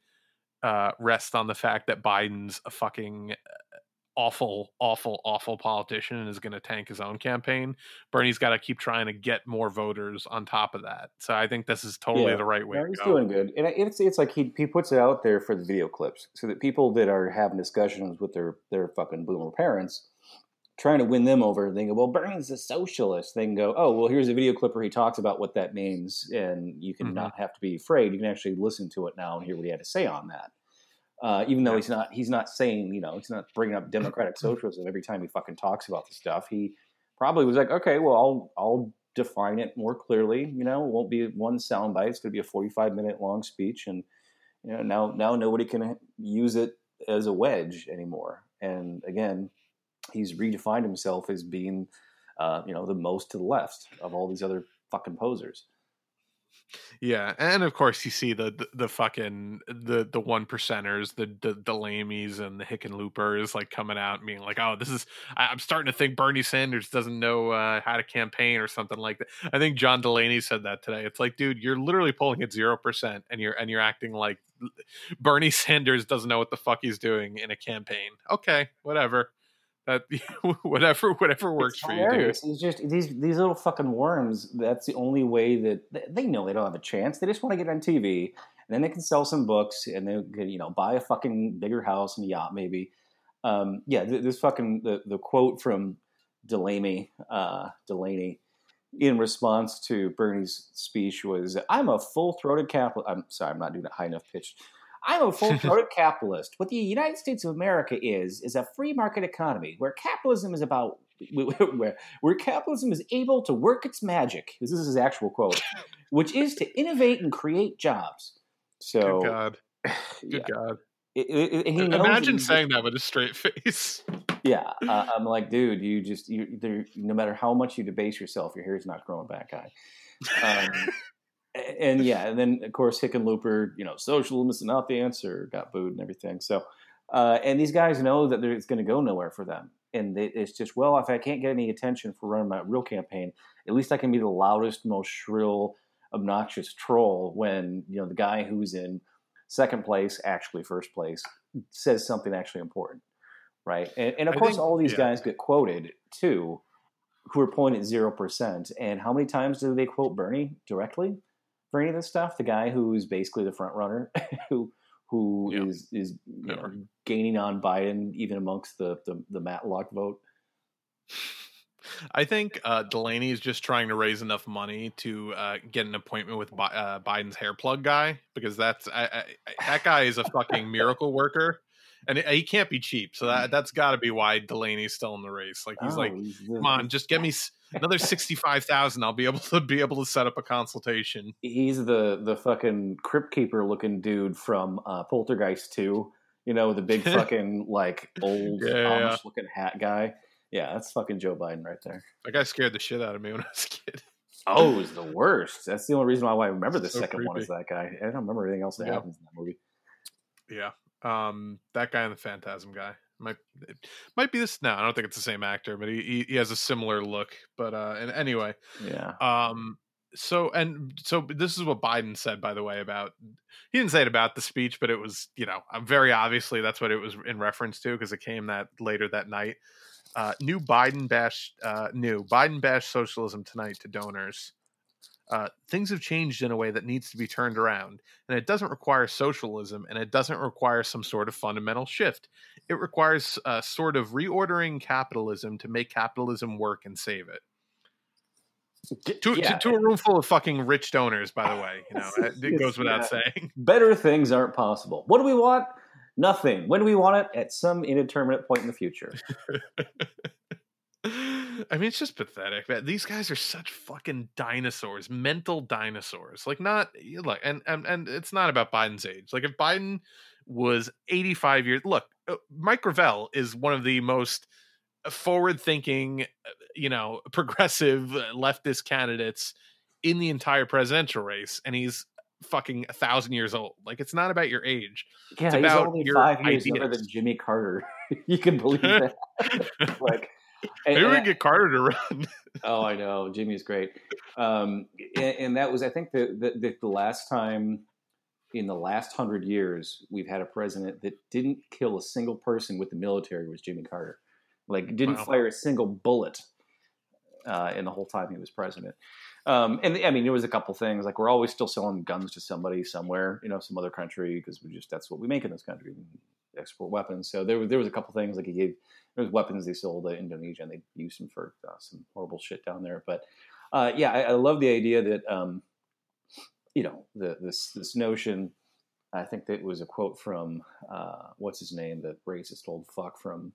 Speaker 1: uh rest on the fact that biden's a fucking awful, awful, awful politician and is going to tank his own campaign. Bernie's got to keep trying to get more voters on top of that. So I think this is totally yeah. the right way.
Speaker 2: Yeah, he's doing good, and it's it's like he he puts it out there for the video clips so that people that are having discussions with their their fucking boomer parents. Trying to win them over, they go, "Well, Bernie's a socialist." They can go, "Oh, well, here's a video clip where he talks about what that means, and you can mm-hmm. not have to be afraid. You can actually listen to it now and hear what he had to say on that." Uh, even though he's not he's not saying you know he's not bringing up democratic socialism every time he fucking talks about the stuff. He probably was like, okay, well I'll I'll define it more clearly. You know, it won't be one soundbite. It's going to be a forty five minute long speech, and you know now now nobody can use it as a wedge anymore. And again, he's redefined himself as being uh, you know the most to the left of all these other fucking posers.
Speaker 1: Yeah, and of course you see the the, the fucking the the one percenters, the the Delaneys and the Hickenloopers like coming out and being like, "Oh, this is." I, am starting to think Bernie Sanders doesn't know uh, how to campaign or something like that. I think John Delaney said that today. It's like, dude, you're literally polling at zero percent, and you're and you're acting like Bernie Sanders doesn't know what the fuck he's doing in a campaign. Okay, whatever that whatever whatever works for you, dude.
Speaker 2: It's just these these little fucking worms. That's the only way that they know they don't have a chance. They just want to get on TV, and then they can sell some books, and they can you know buy a fucking bigger house and a yacht maybe. Um, yeah, this fucking the the quote from Delaney uh, Delaney in response to Bernie's speech was, "I'm a full throated capitalist." I'm sorry, I'm not doing a high enough pitch. I'm a full-throated capitalist. What the United States of America is is a free market economy where capitalism is about where, where capitalism is able to work its magic. This is his actual quote, which is to innovate and create jobs. So,
Speaker 1: good God, good yeah. God. It, it, it, Imagine saying that with a straight face.
Speaker 2: yeah, uh, I'm like, dude, you just you, no matter how much you debase yourself, your hair's not growing back, guy. Um, and yeah, and then of course Hickenlooper, you know, socialism is not the answer, got booed and everything. So, uh, and these guys know that it's going to go nowhere for them, and they, it's just well, if I can't get any attention for running my real campaign, at least I can be the loudest, most shrill, obnoxious troll when you know the guy who's in second place, actually first place, says something actually important, right? And, and of I course, think, all these yeah. guys get quoted too, who are polling at zero percent. And how many times do they quote Bernie directly? For any of this stuff. The guy who is basically the front runner, who who is is know, gaining on Biden even amongst the the, the Matlock vote.
Speaker 1: I think uh, Delaney is just trying to raise enough money to uh, get an appointment with Bi- uh, Biden's hair plug guy because that's I, I, that guy is a fucking miracle worker and he can't be cheap. So that that's got to be why Delaney's still in the race. Like he's oh, like, come on, just get me another sixty five thousand. I'll be able to be able to set up a consultation.
Speaker 2: He's the the fucking crypt keeper looking dude from uh, Poltergeist two. You know, the big fucking like old yeah, Amish looking hat guy. Yeah, that's fucking Joe Biden right there.
Speaker 1: That guy scared the shit out of me when I was a kid.
Speaker 2: Oh, it was the worst. That's the only reason why I remember the so second creepy. one is that guy. I don't remember anything else that yeah. happens in that movie.
Speaker 1: Yeah, um, that guy and the Phantasm guy might might be this. No, I don't think it's the same actor, but he he, he has a similar look. But uh, and anyway,
Speaker 2: yeah.
Speaker 1: Um, so and so this is what Biden said, by the way, about he didn't say it about the speech, but it was you know very obviously that's what it was in reference to because it came that later that night. Uh, new Biden bash, uh, new Biden bash socialism tonight to donors. Uh, things have changed in a way that needs to be turned around. And it doesn't require socialism and it doesn't require some sort of fundamental shift. It requires a sort of reordering capitalism to make capitalism work and save it. To, yeah. to, to, a room full of fucking rich donors, by the way. You know, it goes without yeah. saying.
Speaker 2: Better things aren't possible. What do we want? Nothing. When do we want it? At some indeterminate point in the future.
Speaker 1: I mean, it's just pathetic. Man. These guys are such fucking dinosaurs, mental dinosaurs. Like, not like, and and and it's not about Biden's age. Like, if Biden was 85 years, look, uh, Mike Gravel is one of the most forward-thinking, uh, you know, progressive uh, leftist candidates in the entire presidential race, and he's fucking a thousand years old. Like, it's not about your age.
Speaker 2: Yeah, it's he's only five years ideas. younger than Jimmy Carter. you can believe that. like
Speaker 1: Maybe and, we get Carter to run.
Speaker 2: oh, I know. Jimmy's great. Um, and, and, that was, I think, the, the, the last time in the last hundred years we've had a president that didn't kill a single person with the military was Jimmy Carter. Like, didn't wow. fire a single bullet uh, in the whole time he was president. Um, and I mean, there was a couple things like we're always still selling guns to somebody somewhere, you know, some other country because we just that's what we make in this country, export weapons. So there, there was a couple things like he gave there was weapons they sold to Indonesia and they used them for uh, some horrible shit down there. But uh, yeah, I, I, love the idea that um, you know the, this this notion. I think that was a quote from uh, what's his name, the racist old fuck from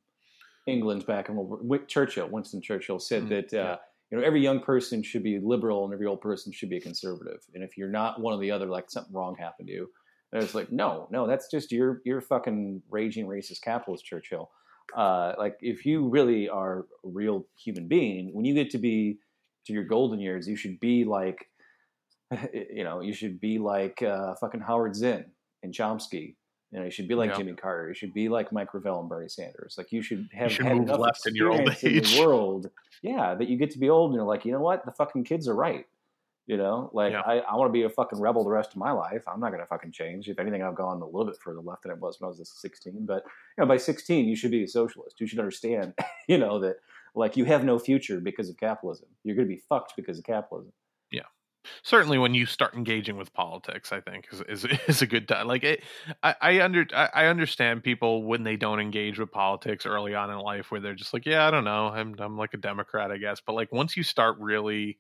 Speaker 2: England back in World War, Churchill. Winston Churchill said mm, that uh, yeah. you know every young person should be liberal and every old person should be a conservative. And if you're not one or the other, like something wrong happened to you. And it's like, no, no, that's just your your fucking raging racist capitalist, Churchill uh, like if you really are a real human being, when you get to be to your golden years, you should be like, you know, you should be like uh, fucking Howard Zinn and Chomsky. You know, you should be like yeah. Jimmy Carter. You should be like Mike Gravel and Bernie Sanders. Like you should have you should had enough left in your old age. in the world. Yeah, that you get to be old and you're like, you know what, the fucking kids are right. You know, like yeah. I, I want to be a fucking rebel the rest of my life. I'm not going to fucking change. If anything, I've gone a little bit further left than it was when I was 16. But you know, by 16, you should be a socialist. You should understand, you know, that like you have no future because of capitalism. You're going to be fucked because of capitalism.
Speaker 1: Yeah, certainly when you start engaging with politics, I think is is, is a good time. Like it, I, I under I understand people when they don't engage with politics early on in life, where they're just like, yeah, I don't know, I'm I'm like a Democrat, I guess. But like once you start really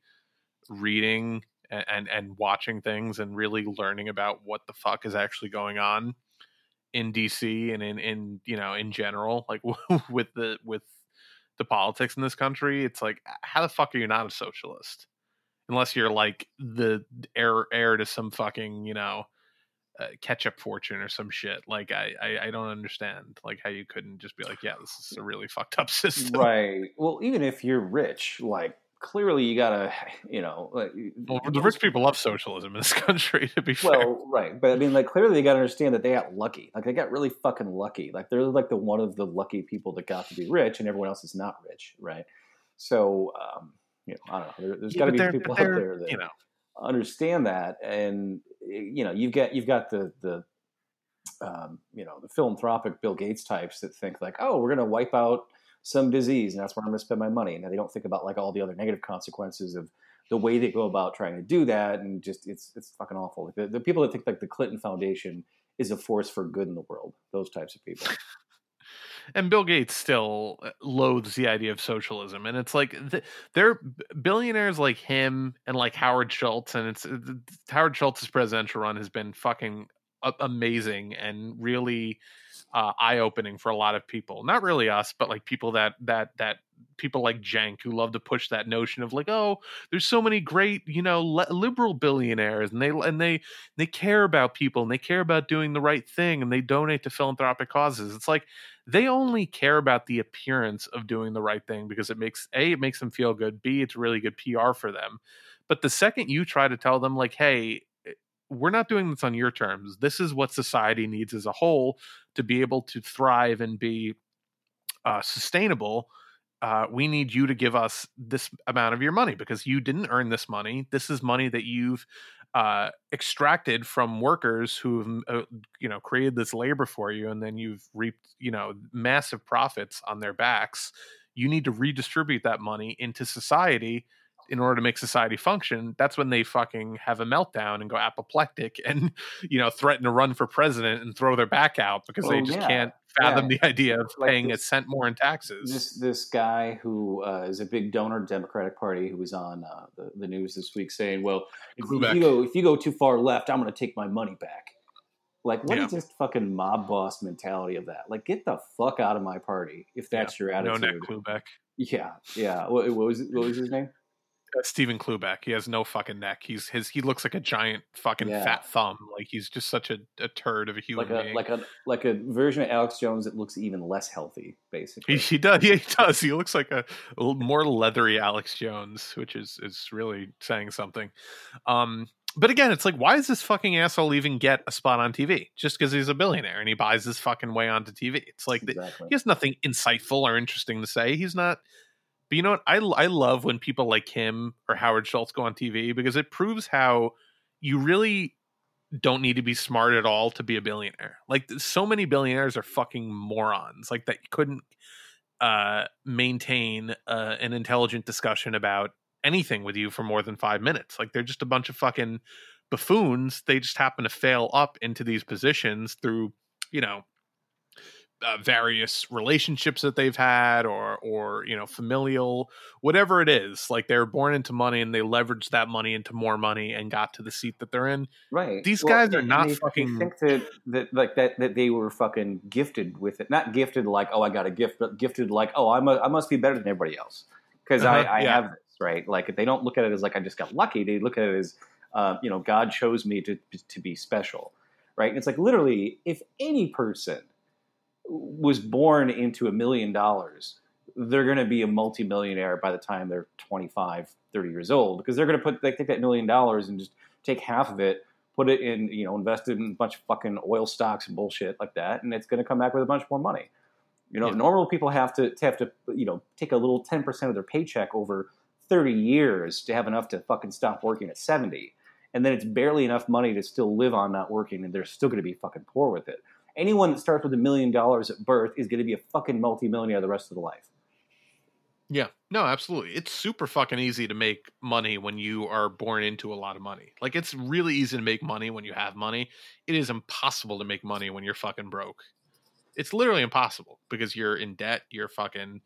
Speaker 1: reading and, and, and watching things and really learning about what the fuck is actually going on in DC and in in you know in general like with the with the politics in this country it's like how the fuck are you not a socialist? Unless you're like the heir heir to some fucking you know uh, ketchup fortune or some shit. Like I, I, I don't understand like how you couldn't just be like yeah this is a really fucked up system.
Speaker 2: Right. Well even if you're rich like clearly you gotta, you know, like,
Speaker 1: well, the rich people love socialism in this country. To be
Speaker 2: fair, well, right, but I mean, like, clearly they gotta understand that they got lucky. Like, they got really fucking lucky. Like, they're like the one of the lucky people that got to be rich, and everyone else is not rich, right? So, um, you know, I don't know. There, has got to be people out there that you know understand that, and you know, you've got you've got the the um, you know the philanthropic Bill Gates types that think like, oh, we're gonna wipe out some disease, and that's where I'm going to spend my money. And they don't think about like all the other negative consequences of the way they go about trying to do that, and just it's it's fucking awful. Like the, the people that think like the Clinton Foundation is a force for good in the world, those types of people.
Speaker 1: and Bill Gates still uh, loathes the idea of socialism, and it's like they're billionaires like him and like Howard Schultz, and it's Howard Schultz's presidential run has been fucking amazing and really uh, eye opening for a lot of people. Not really us, but like people that that that people like Cenk who love to push that notion of like, oh, there's so many great, you know, liberal billionaires, and they and they they care about people and they care about doing the right thing, and they donate to philanthropic causes. It's like they only care about the appearance of doing the right thing because it makes a it makes them feel good. B it's really good PR for them. But the second you try to tell them like, hey, we're not doing this on your terms. This is what society needs as a whole to be able to thrive and be uh, sustainable. Uh, we need you to give us this amount of your money because you didn't earn this money. This is money that you've uh, extracted from workers who've uh, you know created this labor for you, and then you've reaped you know massive profits on their backs. You need to redistribute that money into society in order to make society function, that's when they fucking have a meltdown and go apoplectic and you know threaten to run for president and throw their back out because they just yeah. can't fathom yeah. the idea of like paying this, a cent more in taxes.
Speaker 2: This this guy who uh, is a big donor Democratic Party who was on uh, the, the news this week saying, "Well, if, if, you go if you go too far left, I'm going to take my money back." Like, what yeah. is this fucking mob boss mentality of that? Like, get the fuck out of my party if that's yeah. your attitude. No neck
Speaker 1: Cloobeck.
Speaker 2: Yeah, yeah. What, what was what was his name?
Speaker 1: Uh, Stephen Cloobeck. He has no fucking neck. He's his. He looks like a giant fucking yeah. fat thumb. Like he's just such a, a turd of a human
Speaker 2: like a,
Speaker 1: being.
Speaker 2: Like a like a version of Alex Jones that looks even less healthy. Basically,
Speaker 1: he, he does. Yeah, he does. He looks like a, more leathery Alex Jones, which is is really saying something. Um, but again, it's like, why does this fucking asshole even get a spot on TV? Just because he's a billionaire and he buys his fucking way onto TV. It's like exactly. the, he has nothing insightful or interesting to say. He's not. But you know what? I I love when people like him or Howard Schultz go on TV because it proves how you really don't need to be smart at all to be a billionaire. Like so many billionaires are fucking morons. Like that you couldn't uh, maintain uh, an intelligent discussion about anything with you for more than five minutes. Like they're just a bunch of fucking buffoons. They just happen to fail up into these positions through, you know, uh, various relationships that they've had or or you know familial whatever it is like they were born into money and they leveraged that money into more money and got to the seat that they're in
Speaker 2: right
Speaker 1: these well, guys are not they, fucking
Speaker 2: think that, that like that that they were fucking gifted with it not gifted like oh i got a gift but gifted like oh i'm a, i must be better than everybody else because uh-huh, i i yeah. have right? Like if they don't look at it as like I just got lucky, they look at it as uh, you know God chose me to to be special, right? And it's like literally, if any person was born into a million dollars, they're going to be a multimillionaire by the time they're 25, 30 years old because they're going to put they take that million dollars and just take half of it, put it in, you know, invest it in a bunch of fucking oil stocks and bullshit like that, and it's going to come back with a bunch more money. You know, yeah. normal people have to, to have to, you know, take a little ten percent of their paycheck over 30 years to have enough to fucking stop working at 70. And then it's barely enough money to still live on not working, and they're still going to be fucking poor with it. Anyone that starts with a million dollars at birth is going to be a fucking multimillionaire the rest of the life.
Speaker 1: Yeah, no, absolutely. It's super fucking easy to make money when you are born into a lot of money. Like, it's really easy to make money when you have money. It is impossible to make money when you're fucking broke it's literally impossible because you're in debt you're fucking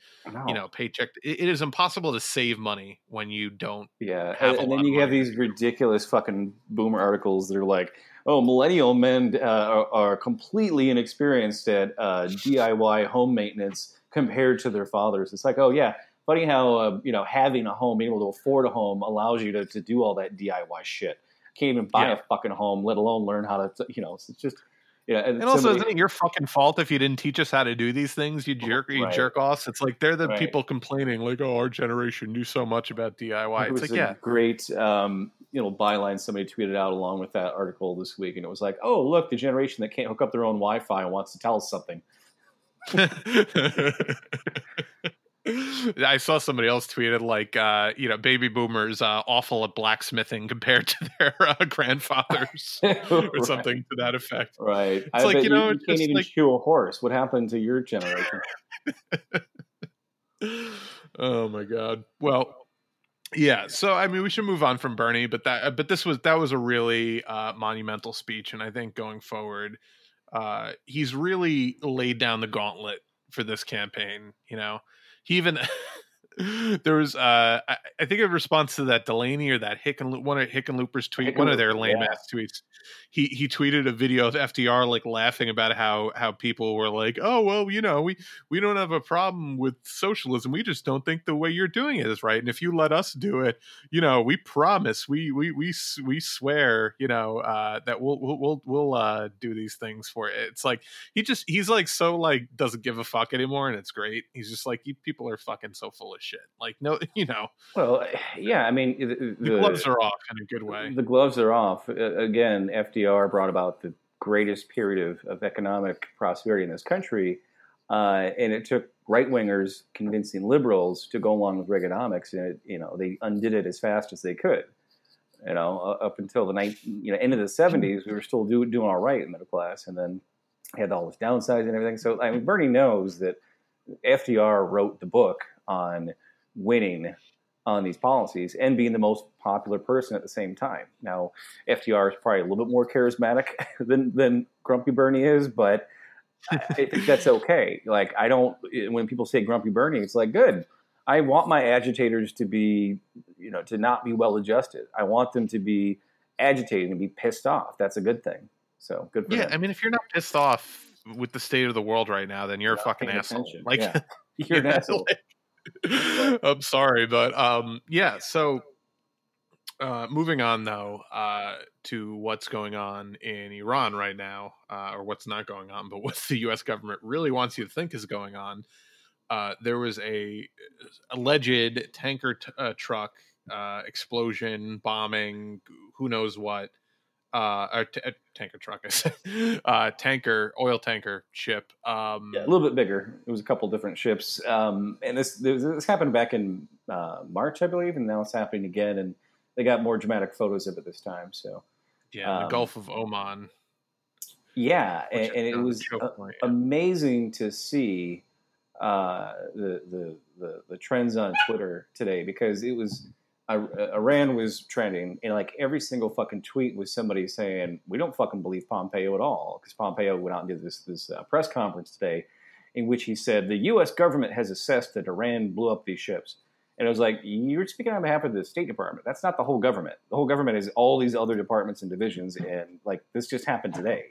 Speaker 1: you know paycheck it, it is impossible to save money when you don't
Speaker 2: yeah and, and then you have these ridiculous fucking boomer articles that are like oh millennial men uh, are, are, completely inexperienced at uh, diy home maintenance compared to their fathers it's like oh yeah funny how uh, you know having a home being able to afford a home allows you to, to do all that diy shit can't even buy yeah. a fucking home let alone learn how to you know it's just
Speaker 1: yeah, and, and also, isn't it your fucking fault if you didn't teach us how to do these things? You jerk, you right. jerk offs. It's like they're the right. people complaining, like, "Oh, our generation knew so much about DIY." It's
Speaker 2: it
Speaker 1: like, yeah,
Speaker 2: great, um, you know, byline somebody tweeted out along with that article this week, and it was like, "Oh, look, the generation that can't hook up their own Wi-Fi wants to tell us something."
Speaker 1: I saw somebody else tweeted like, uh, you know, baby boomers uh, awful at blacksmithing compared to their uh, grandfathers, or right. something to that effect.
Speaker 2: Right. It's I like you know, you, can't even like... shoe a horse. What happened to your generation?
Speaker 1: oh my god. Well, yeah. So I mean, we should move on from Bernie, but that but this was that was a really uh, monumental speech, and I think going forward, uh, he's really laid down the gauntlet for this campaign. You know he even there was uh I, I, think in response to that Delaney or that Hicken one of Hickenlooper's tweet, one of their lame yeah. ass tweets, he he tweeted a video of FDR like laughing about how how people were like, oh well, you know, we we don't have a problem with socialism. We just don't think the way you're doing it is right. And if you let us do it, you know, we promise, we we we we swear, you know, uh, that we'll we'll we'll, we'll uh, do these things for it. It's like he just he's like so like doesn't give a fuck anymore, and it's great. He's just like people are fucking so full of shit. Like no, you know.
Speaker 2: Well, yeah, I mean
Speaker 1: the, the gloves are off in a good way.
Speaker 2: The gloves are off again FDR brought about the greatest period of, of economic prosperity in this country. Uh, and it took right wingers convincing liberals to go along with Reaganomics, and it, you know they undid it as fast as they could. You know, up until the night, you know, end of the '70s, we were still do, doing all right in middle class, and then had all this downsizing and everything. So I mean, Bernie knows that FDR wrote the book on winning on these policies and being the most popular person at the same time. Now, FDR is probably a little bit more charismatic than than Grumpy Bernie is, but I think that's okay. Like I don't when people say Grumpy Bernie, it's like good. I want my agitators to be, you know, to not be well adjusted. I want them to be agitated and be pissed off. That's a good thing. So good
Speaker 1: yeah,
Speaker 2: him.
Speaker 1: I mean, if you're not pissed off with the state of the world right now, then you're, you're a fucking asshole. Attention. Like,
Speaker 2: yeah. you're an asshole.
Speaker 1: Like, I'm sorry, but um, yeah. So, uh, moving on though uh, to what's going on in Iran right now, uh, or what's not going on, but what the U.S. government really wants you to think is going on. Uh, there was a alleged tanker t- uh, truck uh, explosion, bombing, who knows what, uh, a, t- a tanker truck, I said, uh, tanker, oil tanker ship. Um,
Speaker 2: yeah, a little bit bigger. It was a couple different ships, um, and this this happened back in uh, March, I believe, and now it's happening again. And they got more dramatic photos of it this time. So
Speaker 1: yeah, um, the Gulf of Oman.
Speaker 2: Yeah, and, and, it was a, amazing to see uh, the, the the the trends on Twitter today because it was Iran was trending, and like every single fucking tweet was somebody saying, "We don't fucking believe Pompeo at all," because Pompeo went out and did this this uh, press conference today, in which he said the U.S. government has assessed that Iran blew up these ships, and it was like you're speaking on behalf of the State Department. That's not the whole government. The whole government is all these other departments and divisions, and like this just happened today.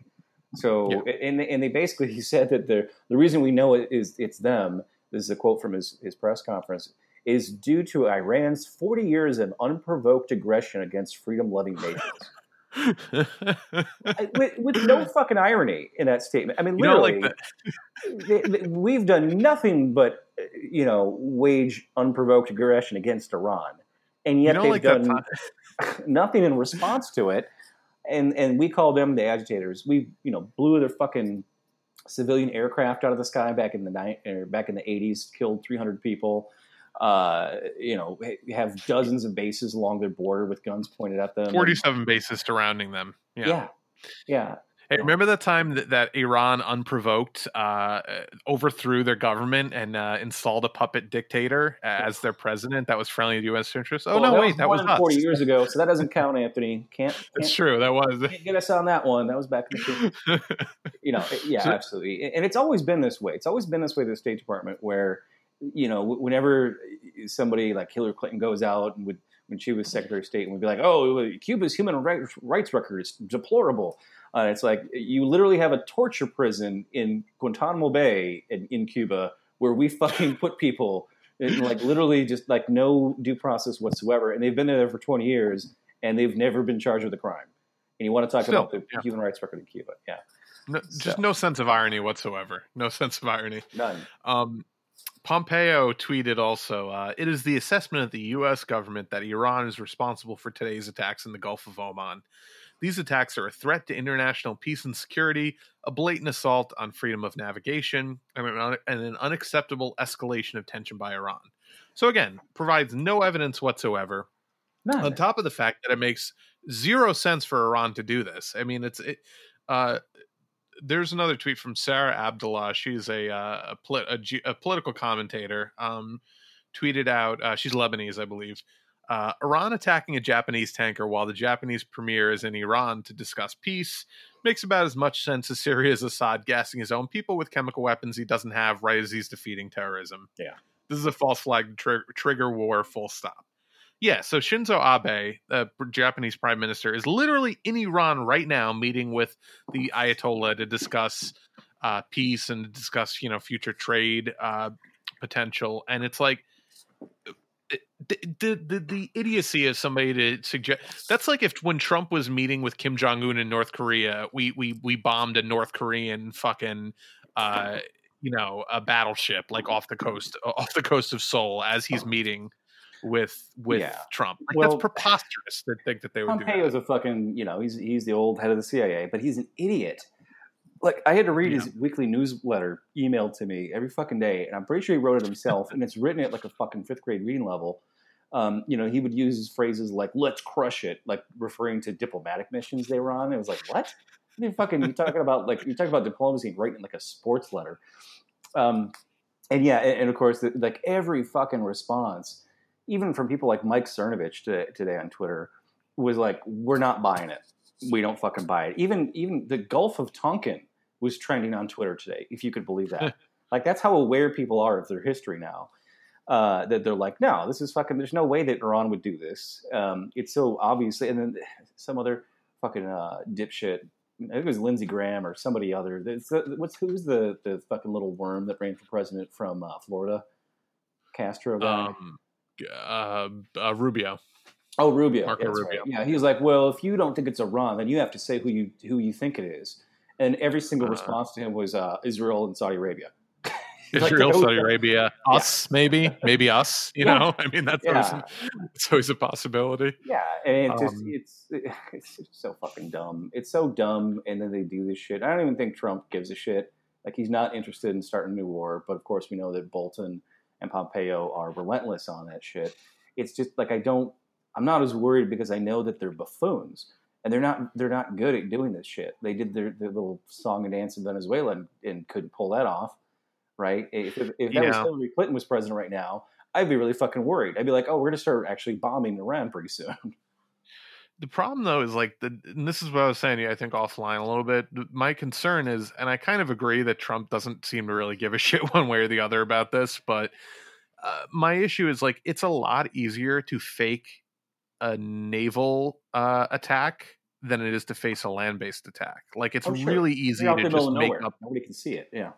Speaker 2: So, yeah. and and they basically he said that the the reason we know it is it's them. This is a quote from his his press conference is due to Iran's 40 years of unprovoked aggression against freedom loving nations. with, with, no fucking irony in that statement. I mean, literally, like they, they, we've done nothing but, you know, wage unprovoked aggression against Iran. And yet they've like done nothing in response to it. And, and we call them the agitators. We, you know, blew their fucking civilian aircraft out of the sky back in the or back in the 80s, killed 300 people uh, you know, have dozens of bases along their border with guns pointed at them.
Speaker 1: Forty-seven and, bases surrounding them. Yeah,
Speaker 2: yeah. yeah.
Speaker 1: Hey, remember the time that, that Iran, unprovoked, uh, overthrew their government and uh, installed a puppet dictator as their president that was friendly to U.S. interests? Oh well, no, wait, that was
Speaker 2: forty years ago, so that doesn't count, Anthony. Can't. can't
Speaker 1: it's true. That was.
Speaker 2: Can't get us on that one. That was back in the. you know, yeah, absolutely, and it's always been this way. It's always been this way. The State Department, where you know, whenever somebody like Hillary Clinton goes out and would, when she was Secretary of State and would be like, "Oh, Cuba's human rights record is deplorable," uh, it's like you literally have a torture prison in Guantanamo Bay in, in Cuba where we fucking put people in like literally just like no due process whatsoever, and they've been there for twenty years and they've never been charged with a crime. And you want to talk Still, about the yeah. human rights record in Cuba? Yeah.
Speaker 1: No, just so. no sense of irony whatsoever. No sense of irony.
Speaker 2: None.
Speaker 1: Um, Pompeo tweeted also, uh, it is the assessment of the U.S. government that Iran is responsible for today's attacks in the Gulf of Oman. These attacks are a threat to international peace and security, a blatant assault on freedom of navigation, and an, and an unacceptable escalation of tension by Iran. So, again, provides no evidence whatsoever. None. On top of the fact that it makes zero sense for Iran to do this. I mean, it's it, uh, there's another tweet from Sarah Abdallah. She's a uh, a, a, a, political commentator. Um, tweeted out. Uh, she's Lebanese, I believe. Uh, Iran attacking a Japanese tanker while the Japanese premier is in Iran to discuss peace makes about as much sense as Syria Syria's Assad gassing his own people with chemical weapons he doesn't have, right as he's defeating terrorism.
Speaker 2: Yeah,
Speaker 1: this is a false flag tr- trigger war. Full stop. Yeah, so Shinzo Abe, the Japanese prime minister, is literally in Iran right now, meeting with the Ayatollah to discuss uh, peace and discuss, you know, future trade uh, potential. And it's like the, the, the the idiocy of somebody to suggest that's like if when Trump was meeting with Kim Jong Un in North Korea, we we we bombed a North Korean fucking. Uh, you know, a battleship like off the coast, off the coast of Seoul, as he's meeting with with yeah. Trump. Like, well, that's preposterous to think that they would
Speaker 2: Pompeo's do
Speaker 1: that. is
Speaker 2: a fucking you know he's he's the old head of the CIA, but he's an idiot. Like I had to read yeah. his weekly newsletter emailed to me every fucking day, and I'm pretty sure he wrote it himself, and it's written at like a fucking fifth grade reading level. Um, you know, he would use phrases like "let's crush it," like referring to diplomatic missions they were on. It was like, what? You fucking you talking about like you talking about diplomacy and writing like a sports letter. Um, and yeah, and, and of course, the, like every fucking response even from people like Mike Cernovich today, today on Twitter, was like, "We're not buying it. We don't fucking buy it." Even even the Gulf of Tonkin was trending on Twitter today, if you could believe that. like that's how aware people are of their history now. Uh, that they're like, no, this is fucking. There's no way that Iran would do this. Um, it's so obviously, and then some other fucking uh, dipshit. I think it was Lindsey Graham or somebody other. It's, what's who's the the fucking little worm that ran for president from uh, Florida? Castro guy.
Speaker 1: Um, uh, uh, Rubio.
Speaker 2: Oh, Rubio.
Speaker 1: Marco
Speaker 2: That's
Speaker 1: Rubio.
Speaker 2: right. Yeah, he was like, "Well, if you don't think it's Iran, then you have to say who you who you think it is." And every single
Speaker 1: Uh.
Speaker 2: response to him was uh, Israel and Saudi Arabia. Like,
Speaker 1: Israel,
Speaker 2: "Oh,
Speaker 1: Saudi Arabia, us, maybe, maybe us. You
Speaker 2: Yeah.
Speaker 1: know, I mean, that's
Speaker 2: Yeah.
Speaker 1: always, it's always a possibility.
Speaker 2: Yeah, and it's just
Speaker 1: Um,
Speaker 2: it's it's so fucking dumb. It's so dumb, and then they do this shit. I don't even think Trump gives a shit. Like he's not interested in starting a new war. But of course, we know that Bolton and Pompeo are relentless on that shit. It's just like I don't. I'm not as worried because I know that they're buffoons and they're not. They're not good at doing this shit. They did their, their little song and dance in Venezuela and, and couldn't pull that off. Right? If, if, if that was Hillary Clinton was president right now, I'd be really fucking worried. I'd be like, oh, we're gonna start actually bombing Iran pretty soon.
Speaker 1: The problem though is like the and this is what I was saying I think offline a little bit. My concern is and I kind of agree that Trump doesn't seem to really give a shit one way or the other about this, but uh, my issue is like it's a lot easier to fake a naval uh, attack than it is to face a land-based attack. Like it's
Speaker 2: Oh, sure.
Speaker 1: really easy to just make
Speaker 2: nowhere.
Speaker 1: up
Speaker 2: Nobody can see it. Yeah.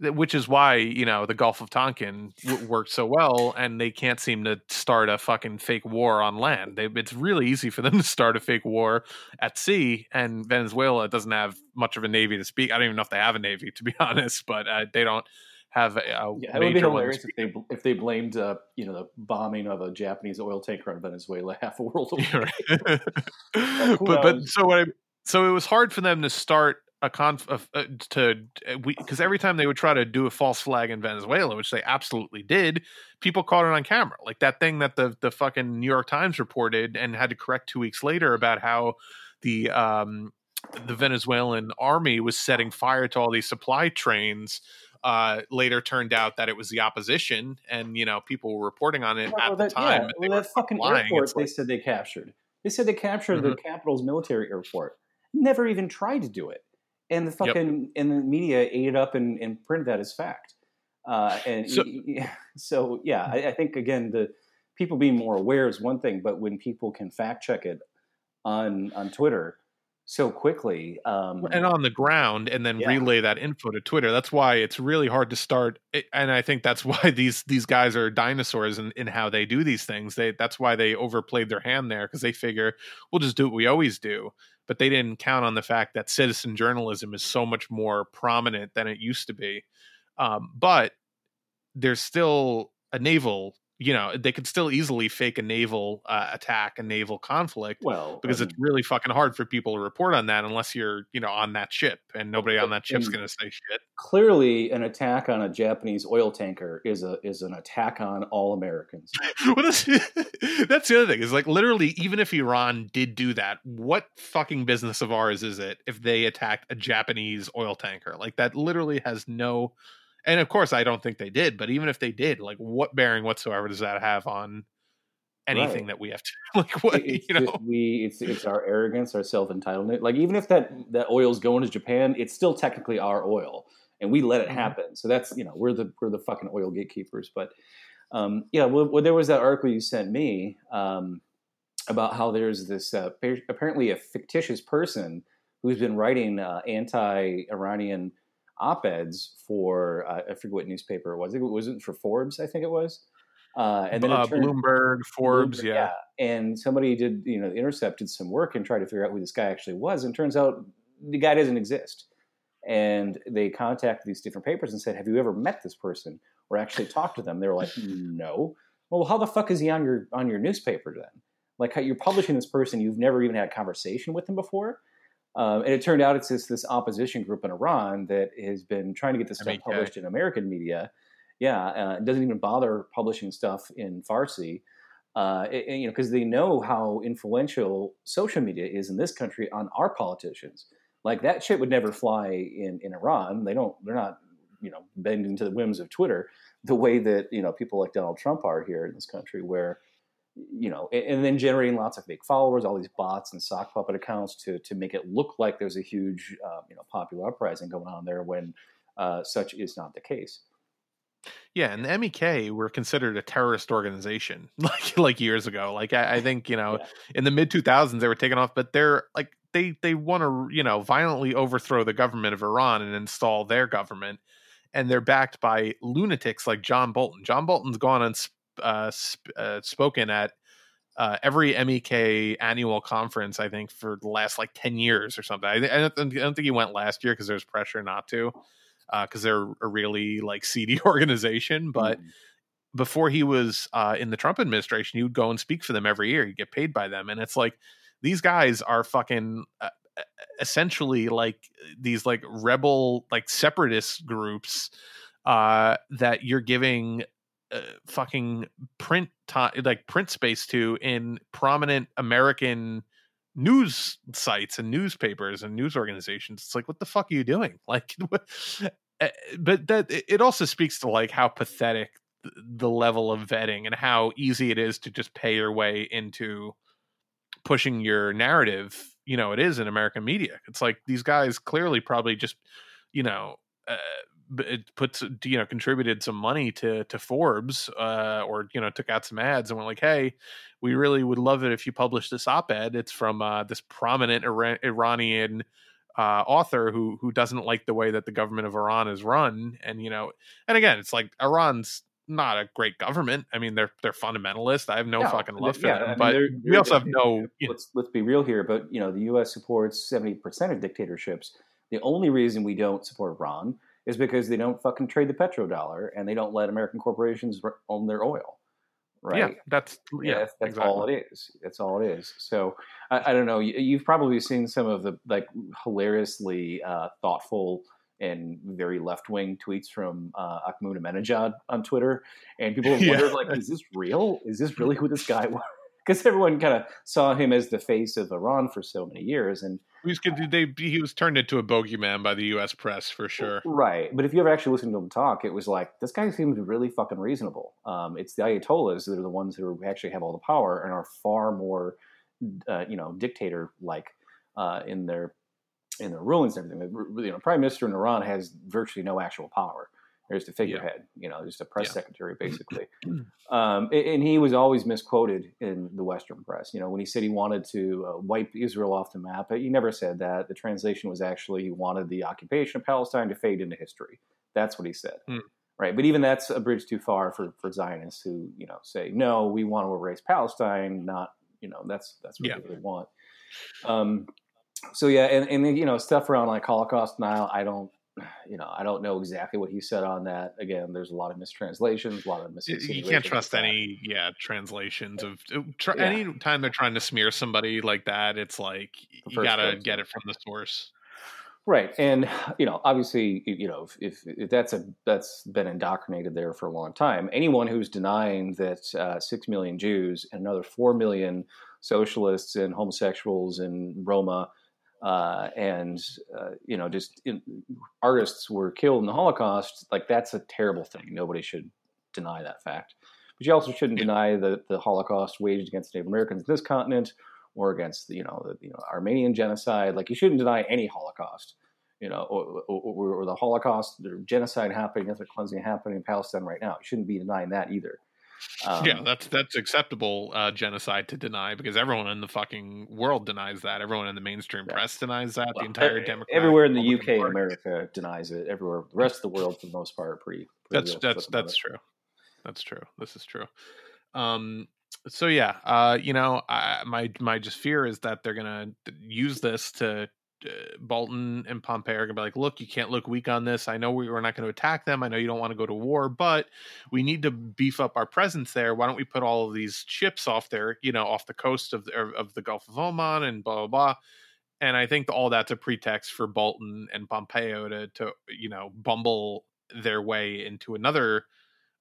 Speaker 1: Which is why you know the Gulf of Tonkin w- worked so well, and they can't seem to start a fucking fake war on land. They, it's really easy for them to start a fake war at sea, and Venezuela doesn't have much of a navy to speak. I don't even know if they have a navy, to be honest, but uh, they don't have a, a
Speaker 2: Yeah, it would be
Speaker 1: major one. to
Speaker 2: hilarious if they if they blamed uh, you know the bombing of a Japanese oil tanker on Venezuela half a world away.
Speaker 1: Yeah, right.
Speaker 2: who
Speaker 1: but but so what I so it was hard for them to start a conf uh, to because every time they would try to do a false flag in Venezuela, which they absolutely did, people caught it on camera. Like that thing that the the fucking New York Times reported and had to correct two weeks later about how the um the Venezuelan army was setting fire to all these supply trains. Uh, later turned out that it was the opposition, and you know people were reporting on it
Speaker 2: Well,
Speaker 1: at the time.
Speaker 2: yeah,
Speaker 1: they
Speaker 2: well,
Speaker 1: were
Speaker 2: that fucking
Speaker 1: lying.
Speaker 2: airport
Speaker 1: It's
Speaker 2: they
Speaker 1: like-
Speaker 2: said they captured. They said they captured the
Speaker 1: Mhm.
Speaker 2: capital's military airport. Never even tried to do it, and the
Speaker 1: Yep.
Speaker 2: fucking and the media ate it up and, and printed that as fact. Uh, and
Speaker 1: So-
Speaker 2: so, so yeah, I, I think again the people being more aware is one thing, but when people can fact check it on on Twitter so quickly, um,
Speaker 1: and on the ground and then
Speaker 2: Yeah.
Speaker 1: relay that info to Twitter. That's why it's really hard to start and I think that's why these these guys are dinosaurs in, in how they do these things. They that's why they overplayed their hand there because they figure we'll just do what we always do. But they didn't count on the fact that citizen journalism is so much more prominent than it used to be. Um, but there's still a naval, you know, they could still easily fake a naval uh, attack, a naval conflict
Speaker 2: well
Speaker 1: because
Speaker 2: um,
Speaker 1: it's really fucking hard for people to report on that unless you're you know on that ship and nobody on that ship's going to say shit
Speaker 2: clearly an attack on a Japanese oil tanker is a is an attack on all Americans.
Speaker 1: well, that's, that's the other thing is like literally even if iran did do that what fucking business of ours is it if they attacked a japanese oil tanker like that literally has no and of course i don't think they did but even if they did like what bearing whatsoever does that have on anything
Speaker 2: Right.
Speaker 1: that we have to like what
Speaker 2: it's
Speaker 1: you know
Speaker 2: we it's it's our arrogance, our self entitlement. Like even if that that oil's going to Japan, it's still technically our oil, and we let it
Speaker 1: Mhm.
Speaker 2: happen. So that's you know we're the we're the fucking oil gatekeepers. But um, yeah, well, well, there was that article you sent me um, about how there's this uh, apparently a fictitious person who's been writing uh, anti-Iranian op-eds for uh, I forget what newspaper it was. It wasn't for Forbes, I think it was. Uh, and then
Speaker 1: uh,
Speaker 2: turned,
Speaker 1: bloomberg forbes
Speaker 2: Bloomberg,
Speaker 1: yeah.
Speaker 2: And somebody did, you know, intercepted some work and tried to figure out who this guy actually was. And turns out the guy doesn't exist. And they contacted these different papers and said, Have you ever met this person or actually talked to them? They were like, No. Well, how the fuck is he on your on your newspaper then? Like how you're publishing this person, you've never even had a conversation with them before. Um, and it turned out it's this this opposition group in Iran that has been trying to get this stuff published in American media. Yeah, uh, it doesn't even bother publishing stuff in Farsi uh, it- you know, because they know how influential social media is in this country on our politicians. Like that shit would never fly in, in Iran. They don't. They're not you know bending to the whims of Twitter the way that you know people like Donald Trump are here in this country, where you know, and, then generating lots of fake followers, all these bots and sock puppet accounts to to make it look like there's a huge uh, you know popular uprising going on there when uh, such is not the case.
Speaker 1: Yeah, and the MEK were considered a terrorist organization like like years ago. Like I, I think you know, yeah. in the mid two thousands they were taken off, but they're like they they want to you know violently overthrow the government of Iran and install their government, and they're backed by lunatics like John Bolton. John Bolton's gone and uh, sp- uh, spoken at uh, every MEK annual conference, I think, for the last like 10 years or something. I, I, don't, I don't, think he went last year because there's pressure not to because uh, they're a really like seedy organization. But mm. before he was uh, in the Trump administration, he would go and speak for them every year. He'd get paid by them, and it's like these guys are fucking uh, essentially like these like rebel like separatist groups uh, that you're giving uh, fucking print to- like print space to in prominent American news sites and newspapers and news organizations. It's like what the fuck are you doing? Like eh, but that it also speaks to like how pathetic the level of vetting and how easy it is to just pay your way into pushing your narrative you know it is in american media. It's like these guys clearly probably just you know uh, it puts you know contributed some money to to Forbes uh, or you know took out some ads and went like, hey, we really would love it if you publish this op-ed. It's from uh, this prominent Iran- Iranian uh, author who who doesn't like the way that the government of Iran is run, and you know, and again, it's like Iran's not a great government. I mean, they're they're fundamentalist. I have no, no fucking love for yeah, them, I mean, but they're, they're, we also have no.
Speaker 2: let's let's be real here. But you know, the U.S. supports seventy percent of dictatorships. The only reason we don't support Iran is because they don't fucking trade the petrodollar and they don't let American corporations own their oil. Right.
Speaker 1: Yeah, that's yeah,
Speaker 2: yeah that's, that's exactly. all it is. That's all it is. So I, I, don't know. You, have probably seen some of the like hilariously uh, thoughtful and very left wing tweets from uh, Ahmadinejad on Twitter, and people have wondered yeah. like, is this real? Is this really who this guy was? because everyone kind of saw him as the face of Iran for so many years, and
Speaker 1: he was, they, he was turned into a bogeyman by the U.S. press for sure.
Speaker 2: Right, but if you ever actually listened to him talk, it was like this guy seems really fucking reasonable. Um, it's the Ayatollahs that are the ones who actually have all the power and are far more, uh, you know, dictator like uh, in their in their rulings and everything. You know, prime minister in Iran has virtually no actual power. There's the figurehead, yeah. you know, just a press yeah. secretary, basically. um, and he was always misquoted in the Western press. You know, when he said he wanted to uh, wipe Israel off the map, he never said that. The translation was actually he wanted the occupation of Palestine to fade into history. That's what he said. Mm. Right. But even that's a bridge too far for, for Zionists who, you know, say, no, we want to erase Palestine, not, you know, that's that's what yeah. they really want. Um, so yeah, and, and you know, stuff around like Holocaust denial, I don't you know, I don't know exactly what he said on that. Again, there's a lot of mistranslations, a lot of
Speaker 1: You can't trust any, yeah, translations of uh, tr- yeah. any time they're trying to smear somebody like that. It's like you gotta place, get it from the source.
Speaker 2: Right, and you know, obviously, you know, if, if, that's a that's been indoctrinated there for a long time, anyone who's denying that uh, six million Jews and another four million socialists and homosexuals and Roma uh, and uh, you know just in, artists were killed in the holocaust like that's a terrible thing. Nobody should deny that fact. But you also shouldn't deny the, the holocaust waged against native americans in this continent or against the, you know the you know armenian genocide. Like you shouldn't deny any holocaust you know or, or, or the holocaust or genocide happening ethnic cleansing happening in palestine right now. You shouldn't be denying that either
Speaker 1: um, yeah, that's that's acceptable uh, genocide to deny because everyone in the fucking world denies that. Everyone in the mainstream yeah. press denies that. Well, the entire Democrat
Speaker 2: everywhere in the UK and America denies it. Everywhere, the rest of the world, for the most part, pretty.
Speaker 1: pretty that's that's that's true. That's true. This is true. Um, so yeah, uh, you know, I, my my just fear is that they're gonna use this to uh, Bolton and Pompeo are going to be like, look, you can't look weak on this. I know we, are not going to attack them. I know you don't want to go to war, but we need to beef up our presence there. Why don't we put all of these ships off there, you know, off the coast of the, of the Gulf of Oman and blah, blah, blah. And I think all that's a pretext for Bolton and Pompeo to, to you know, bumble their way into another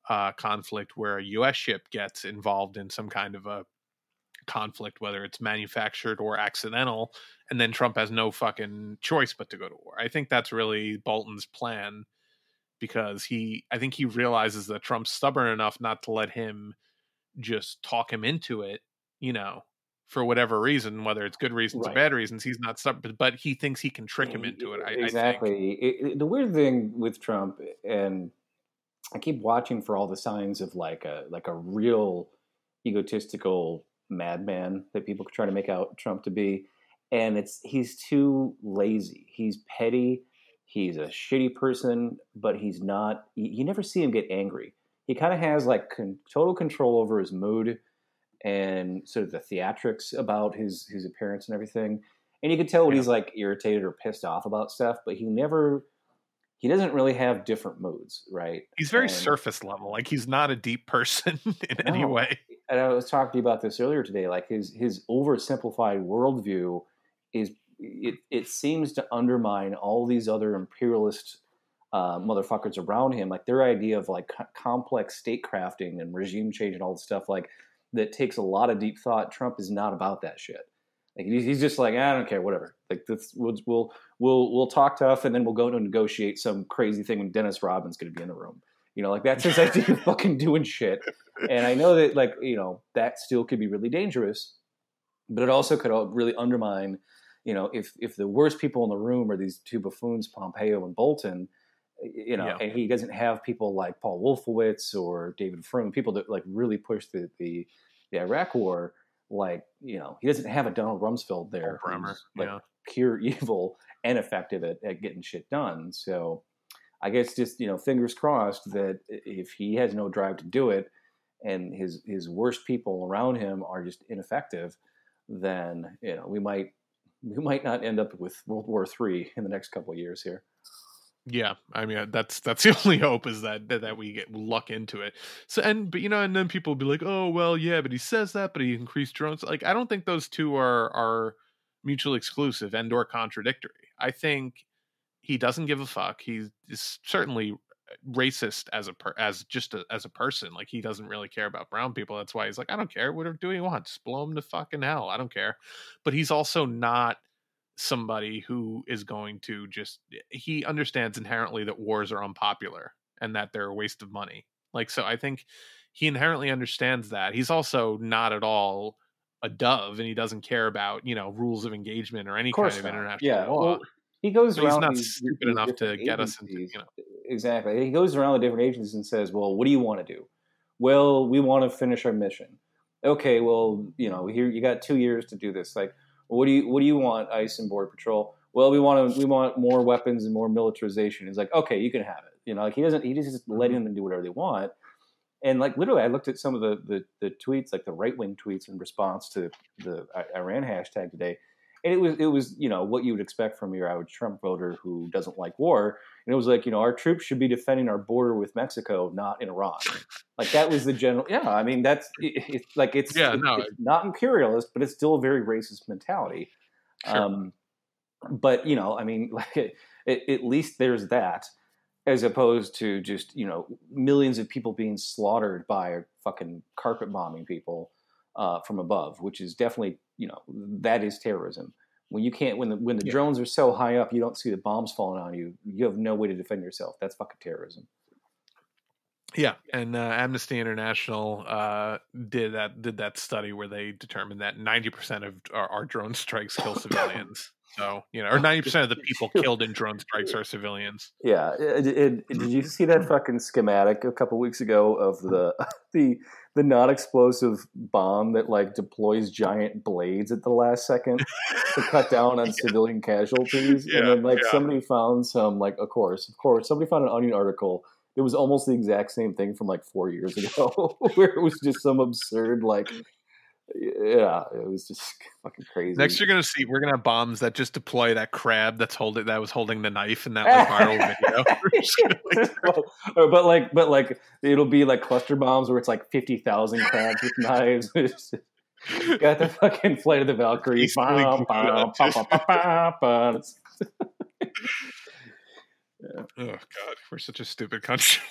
Speaker 1: uh, conflict where a U.S. ship gets involved in some kind of a conflict, whether it's manufactured or accidental, and then Trump has no fucking choice but to go to war. I think that's really Bolton's plan because he I think he realizes that Trump's stubborn enough not to let him just talk him into it, you know, for whatever reason, whether it's good reasons right. or bad reasons, he's not stubborn, but he thinks he can trick him mm, into it. I,
Speaker 2: exactly.
Speaker 1: I
Speaker 2: it, it, the weird thing with Trump, and I keep watching for all the signs of like a like a real egotistical madman that people try to make out Trump to be, and it's he's too lazy. He's petty. He's a shitty person, but he's not. You, you never see him get angry. He kind of has like con- total control over his mood and sort of the theatrics about his his appearance and everything. And you can tell when yeah. he's like irritated or pissed off about stuff, but he never he doesn't really have different moods, right?
Speaker 1: He's very and, surface level. Like he's not a deep person in no. any way.
Speaker 2: And I was talking to you about this earlier today. Like his his oversimplified worldview is it, it seems to undermine all these other imperialist uh, motherfuckers around him. Like their idea of like co- complex state crafting and regime change and all this stuff like that takes a lot of deep thought. Trump is not about that shit. Like he's just like I don't care, whatever. Like this, we'll we'll we'll, we'll talk tough, and then we'll go to negotiate some crazy thing when Dennis Rodman's going to be in the room. You know, like that's his idea of fucking doing shit. And I know that like you know that still could be really dangerous, but it also could really undermine you know, if if the worst people in the room are these two buffoons, Pompeo and Bolton, you know, yeah. and he doesn't have people like Paul Wolfowitz or David Frum, people that like really push the the, the Iraq War, like you know, he doesn't have a Donald Rumsfeld there, like
Speaker 1: yeah.
Speaker 2: pure evil and effective at, at getting shit done. So, I guess just you know, fingers crossed that if he has no drive to do it, and his his worst people around him are just ineffective, then you know we might we might not end up with World War Three in the next couple of years here.
Speaker 1: Yeah, I mean that's that's the only hope is that that we get luck into it. So and but you know and then people will be like, "Oh, well, yeah, but he says that, but he increased drones." Like I don't think those two are are mutually exclusive and or contradictory. I think he doesn't give a fuck. He is certainly uh, racist as a per, as just a, as a person. Like he doesn't really care about brown people. That's why he's like, I don't care. Whatever do he wants. Blow him to fucking hell. I don't care. But he's also not somebody who is going to just. Eh, he understands inherently that wars are unpopular and that they're a waste of money. Like so, I think he inherently understands that. He's also not at all a dove, and he doesn't care about you know rules of engagement or any of kind of international
Speaker 2: yeah,
Speaker 1: law.
Speaker 2: Well, he goes
Speaker 1: so
Speaker 2: around.
Speaker 1: He's not
Speaker 2: these,
Speaker 1: stupid
Speaker 2: these
Speaker 1: enough to get us into you know.
Speaker 2: Exactly. He goes around the different agencies and says, "Well, what do you want to do?" Well, we want to finish our mission. Okay, well, you know, here you got two years to do this. Like, what do you what do you want, ICE and Border Patrol? Well, we want to we want more weapons and more militarization. He's like, okay, you can have it. You know, like he doesn't he just letting mm-hmm. them do whatever they want. And like literally, I looked at some of the the, the tweets, like the right wing tweets in response to the Iran hashtag today, and it was it was you know what you would expect from your average Trump voter who doesn't like war. And it was like you know our troops should be defending our border with Mexico, not in Iraq. like that was the general. Yeah, I mean that's it, it's like it's
Speaker 1: yeah
Speaker 2: it,
Speaker 1: no
Speaker 2: it's not imperialist, but it's still a very racist mentality.
Speaker 1: Sure.
Speaker 2: Um, but you know, I mean, like at least there's that, as opposed to just you know millions of people being slaughtered by fucking carpet bombing people uh, from above, which is definitely you know that is terrorism. When you can't, when the when the yeah. drones are so high up, you don't see the bombs falling on you. You have no way to defend yourself. That's fucking terrorism.
Speaker 1: Yeah, and uh, Amnesty International uh, did that did that study where they determined that ninety percent of our, our, drone strikes kill civilians. So you know, or ninety percent of the people killed in drone strikes are civilians.
Speaker 2: Yeah, it, it, did you see that mm-hmm. fucking schematic a couple weeks ago of the the the non-explosive bomb that like deploys giant blades at the last second to cut down on yeah. civilian casualties?
Speaker 1: Yeah,
Speaker 2: and then like
Speaker 1: yeah.
Speaker 2: somebody found some like, of course, of course, somebody found an Onion article. It was almost the exact same thing from like four years ago, where it was just some absurd like yeah, it was just fucking crazy.
Speaker 1: Next, you're gonna see we're gonna have bombs that just deploy that crab that's holding that was holding the knife in that like, viral
Speaker 2: video. Uh, but like, but like, it'll be like cluster bombs where it's like fifty thousand crabs with knives. got the fucking flight of the Valkyries.
Speaker 1: Oh god, we're such a stupid country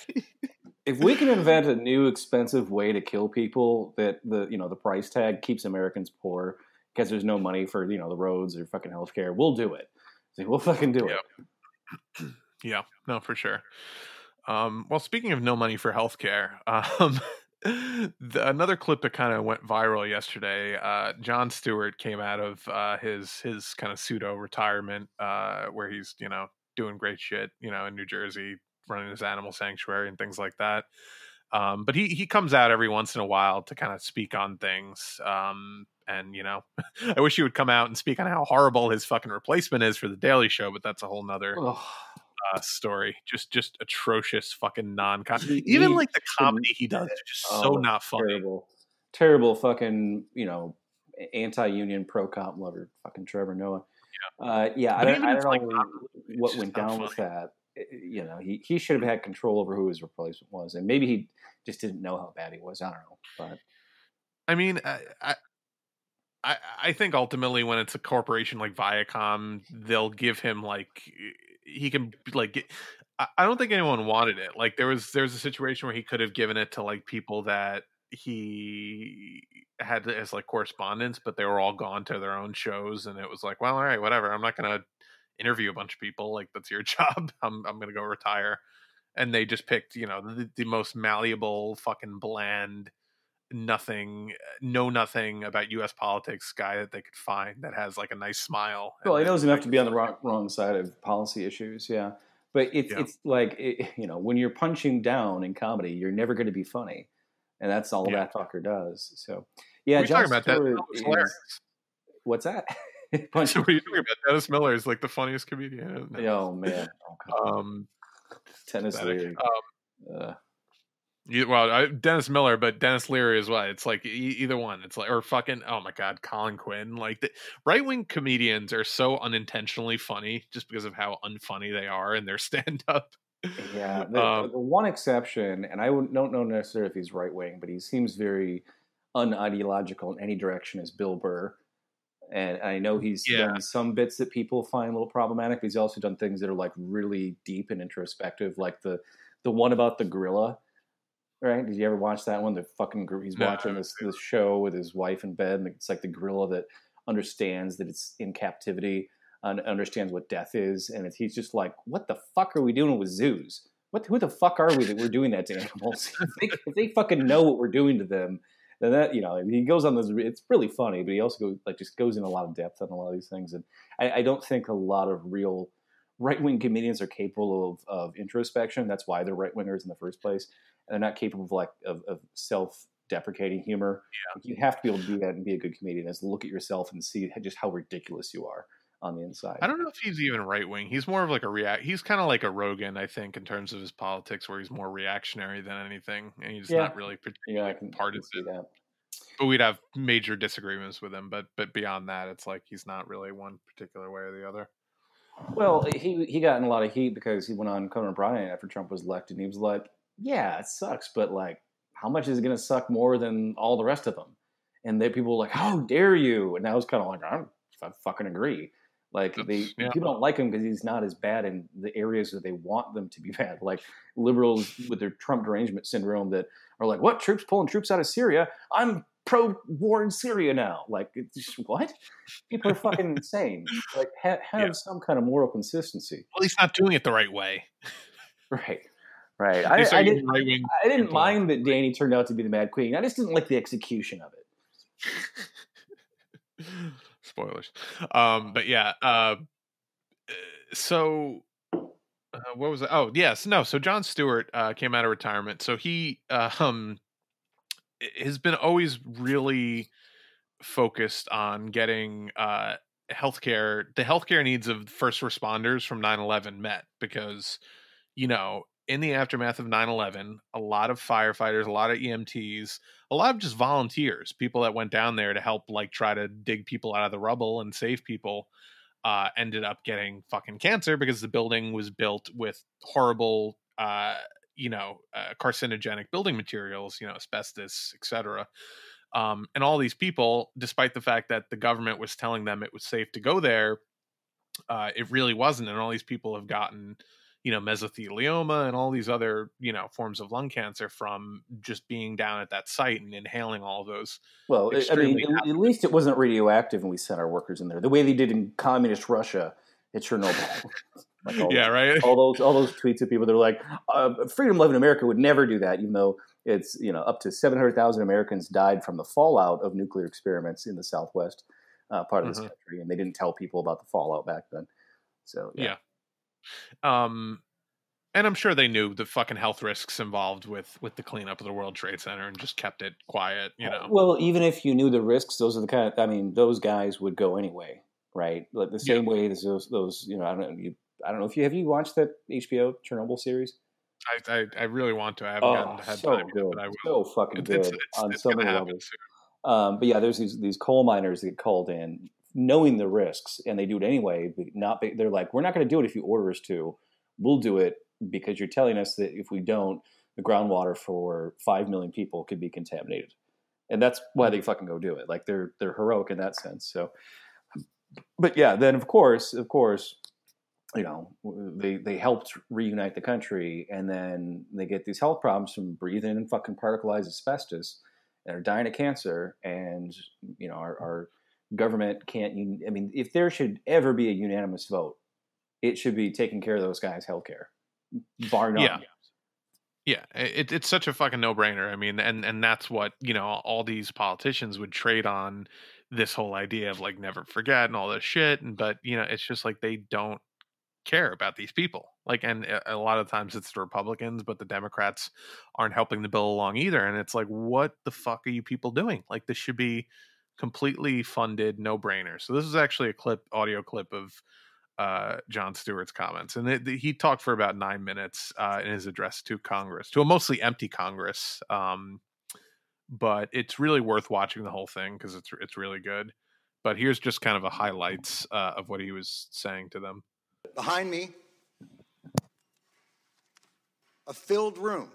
Speaker 2: if we can invent a new expensive way to kill people that the you know the price tag keeps Americans poor because there's no money for you know the roads or fucking healthcare, we'll do it. we'll fucking do
Speaker 1: it. Yeah, no, for sure. Um, well, speaking of no money for healthcare, um, the, another clip that kind of went viral yesterday. Uh, Jon Stewart came out of uh, his his kind of pseudo retirement, uh, where he's you know doing great shit, you know, in New Jersey, running his animal sanctuary and things like that. Um, but he he comes out every once in a while to kind of speak on things. Um, and you know, I wish he would come out and speak on how horrible his fucking replacement is for the Daily Show, but that's a whole nother uh, story. Just just atrocious fucking non comedy. Even like the comedy he does is just oh, so not funny.
Speaker 2: Terrible, terrible fucking you know anti-union pro cop lover fucking Trevor Noah. Yeah, uh, yeah. I don't, I don't know like, what went down funny. with that. Eh, eh, you know, he he should have had control over who his replacement was, and maybe he just didn't know how bad he was. I don't know, but
Speaker 1: I mean, I, I, I think ultimately when it's a corporation like Viacom, they'll give him like he can like get, I don't think anyone wanted it. Like there was there was a situation where he could have given it to like people that he had as like correspondence, but they were all gone to their own shows, and it was like, well, all right, whatever. I'm not gonna interview a bunch of people. Like that's your job. I'm I'm gonna go retire. And they just picked, you know, the, the most malleable, fucking bland nothing, know nothing about U.S. politics guy that they could find that has like a nice smile.
Speaker 2: Well, he knows enough to be on the wrong, wrong side of policy issues. Yeah, but it's yeah. it's like it, you know when you're punching down in comedy, you're never going to be funny, and that's all yeah. that fucker does. So yeah,
Speaker 1: talking about that.
Speaker 2: Is, what's that?
Speaker 1: What are you talking about? Dennis Miller is like the funniest comedian.
Speaker 2: Oh man, oh, um, Denis Leary. Um, uh,
Speaker 1: well, I, Dennis Miller, but Denis Leary as well. It's like e- either one. It's like or fucking oh my god, Colin Quinn. Like the right wing comedians are so unintentionally funny just because of how unfunny they are in their stand up.
Speaker 2: Yeah, the, um, the, one exception, and I don't know necessarily if he's right wing, but he seems very unideological in any direction. Is Bill Burr, and I know he's yeah. done some bits that people find a little problematic. But he's also done things that are like really deep and introspective, like the the one about the gorilla right? Did you ever watch that one? The fucking he's watching this this show with his wife in bed, and it's like the gorilla that understands that it's in captivity and understands what death is, and he's just like, "What the fuck are we doing with zoos? What who the fuck are we that we're doing that to animals? if, they, if they fucking know what we're doing to them." Then that you know he goes on this. It's really funny, but he also goes, like just goes in a lot of depth on a lot of these things, and I, I don't think a lot of real right wing comedians are capable of, of introspection. That's why they're right wingers in the first place And they're not capable of like of, of self deprecating humor. Yeah. You have to be able to do that and be a good comedian is look at yourself and see just how ridiculous you are on the inside.
Speaker 1: I don't know if he's even right wing. He's more of like a react. He's kind of like a Rogan, I think, in terms of his politics, where he's more reactionary than anything, and he's yeah. not really
Speaker 2: yeah, I can, partisan. Can that.
Speaker 1: But we'd have major disagreements with him. But but beyond that, it's like he's not really one particular way or the other.
Speaker 2: Well, eh, he he got in a lot of heat because he went on Conan O'Brien after Trump was elected, and he was like, yeah, it sucks, but like, how much is it going to suck more than all the rest of them? And then people were like, how dare you? And I was kind of like, I, I fucking agree. Like they yeah. people don't like him because he's not as bad in the areas that they want them to be bad. Like liberals with their Trump derangement syndrome that are like, "What troops pulling troops out of Syria? I'm pro war in Syria now." Like, just, what? People are fucking insane. Like, ha- have yeah. some kind of moral consistency.
Speaker 1: Well, he's not doing it the right way.
Speaker 2: Right. Right. I, I, didn't, right I didn't mind that Dany turned out to be the Mad Queen. I just didn't like the execution of
Speaker 1: it. Spoilers. Um, but yeah. Uh, so uh, what was it? Oh, yes. No. So Jon Stewart uh, came out of retirement. So he uh, um, has been always really focused on getting uh, healthcare, the healthcare needs of first responders from 9 11 met because, you know, in the aftermath of 9-11 a lot of firefighters a lot of emts a lot of just volunteers people that went down there to help like try to dig people out of the rubble and save people uh, ended up getting fucking cancer because the building was built with horrible uh, you know uh, carcinogenic building materials you know asbestos etc um, and all these people despite the fact that the government was telling them it was safe to go there uh, it really wasn't and all these people have gotten you know mesothelioma and all these other you know forms of lung cancer from just being down at that site and inhaling all those
Speaker 2: well i mean at, at least it wasn't radioactive and we sent our workers in there the way they did in communist russia at chernobyl Like all,
Speaker 1: yeah, right.
Speaker 2: all those all those tweets of people that are like, uh, "Freedom Loving America would never do that," even though it's you know up to seven hundred thousand Americans died from the fallout of nuclear experiments in the Southwest uh, part of this
Speaker 1: Mhm.
Speaker 2: country, and they didn't tell people about the fallout back then. So yeah,
Speaker 1: Yeah. Um, and I'm sure they knew the fucking health risks involved with with the cleanup of the World Trade Center and just kept it quiet. You know.
Speaker 2: Well, even if you knew the risks, those are the kind. Of, I mean, those guys would go anyway, right? Like the same way as those those you know. I don't know. You, I don't know if you have you watched that HBO Chernobyl series.
Speaker 1: I, I I really want to. I haven't
Speaker 2: Oh,
Speaker 1: gotten had
Speaker 2: so
Speaker 1: time, yet,
Speaker 2: good,
Speaker 1: but I will.
Speaker 2: so fucking good
Speaker 1: it's, it's,
Speaker 2: on
Speaker 1: it's
Speaker 2: so many levels. Um, but yeah, there's these these coal miners that get called in, knowing the risks, and they do it anyway. But not they're like, we're not going to do it if you order us to. We'll do it because you're telling us that if we don't, the groundwater for five million people could be contaminated, and that's why they fucking go do it. Like they're they're heroic in that sense. So, but yeah, then of course, of course, you know, they they helped reunite the country, and then they get these health problems from breathing in fucking particleized asbestos and are dying of cancer, and you know our, our government can't. I mean, if there should ever be a unanimous vote, it should be taking care of those guys' health care, bar none.
Speaker 1: Yeah. Yeah, it, it's such a fucking no brainer. I mean, and and that's what you know all these politicians would trade on this whole idea of like never forget and all this shit. And but you know, it's just like they don't care about these people. Like, and a a lot of times it's the Republicans, but the Democrats aren't helping the bill along either. And it's like, what the fuck are you people doing? Like, this should be completely funded, no brainer. So this is actually a clip, audio clip of uh, Jon Stewart's comments, and it, he talked for about nine minutes uh, in his address to Congress, to a mostly empty Congress. Um, but it's really worth watching the whole thing because it's it's really good. But here's just kind of a highlights uh, of what he was saying to them.
Speaker 5: Behind me, a filled room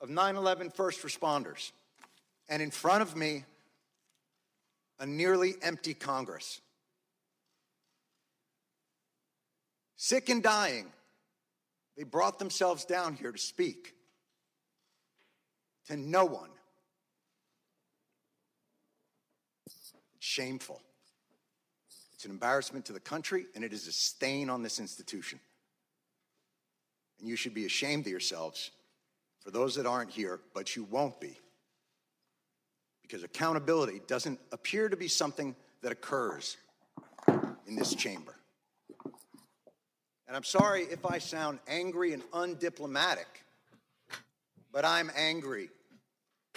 Speaker 5: of 9 11 first responders. And in front of me, a nearly empty Congress. Sick and dying, they brought themselves down here to speak to no one. It's shameful. It's an embarrassment to the country, and it is a stain on this institution. And you should be ashamed of yourselves for those that aren't here, but you won't be. Because accountability doesn't appear to be something that occurs in this chamber. And I'm sorry if I sound angry and undiplomatic, but I'm angry.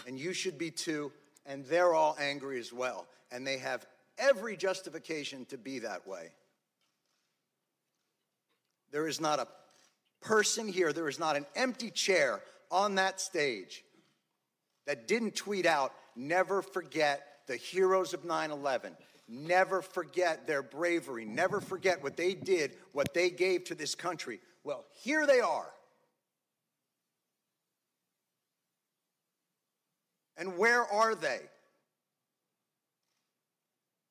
Speaker 5: And you should be too, and they're all angry as well. And they have every justification to be that way. There is not a person here, there is not an empty chair on that stage that didn't tweet out, never forget the heroes of 9 11. Never forget their bravery. Never forget what they did, what they gave to this country. Well, here they are. And where are they?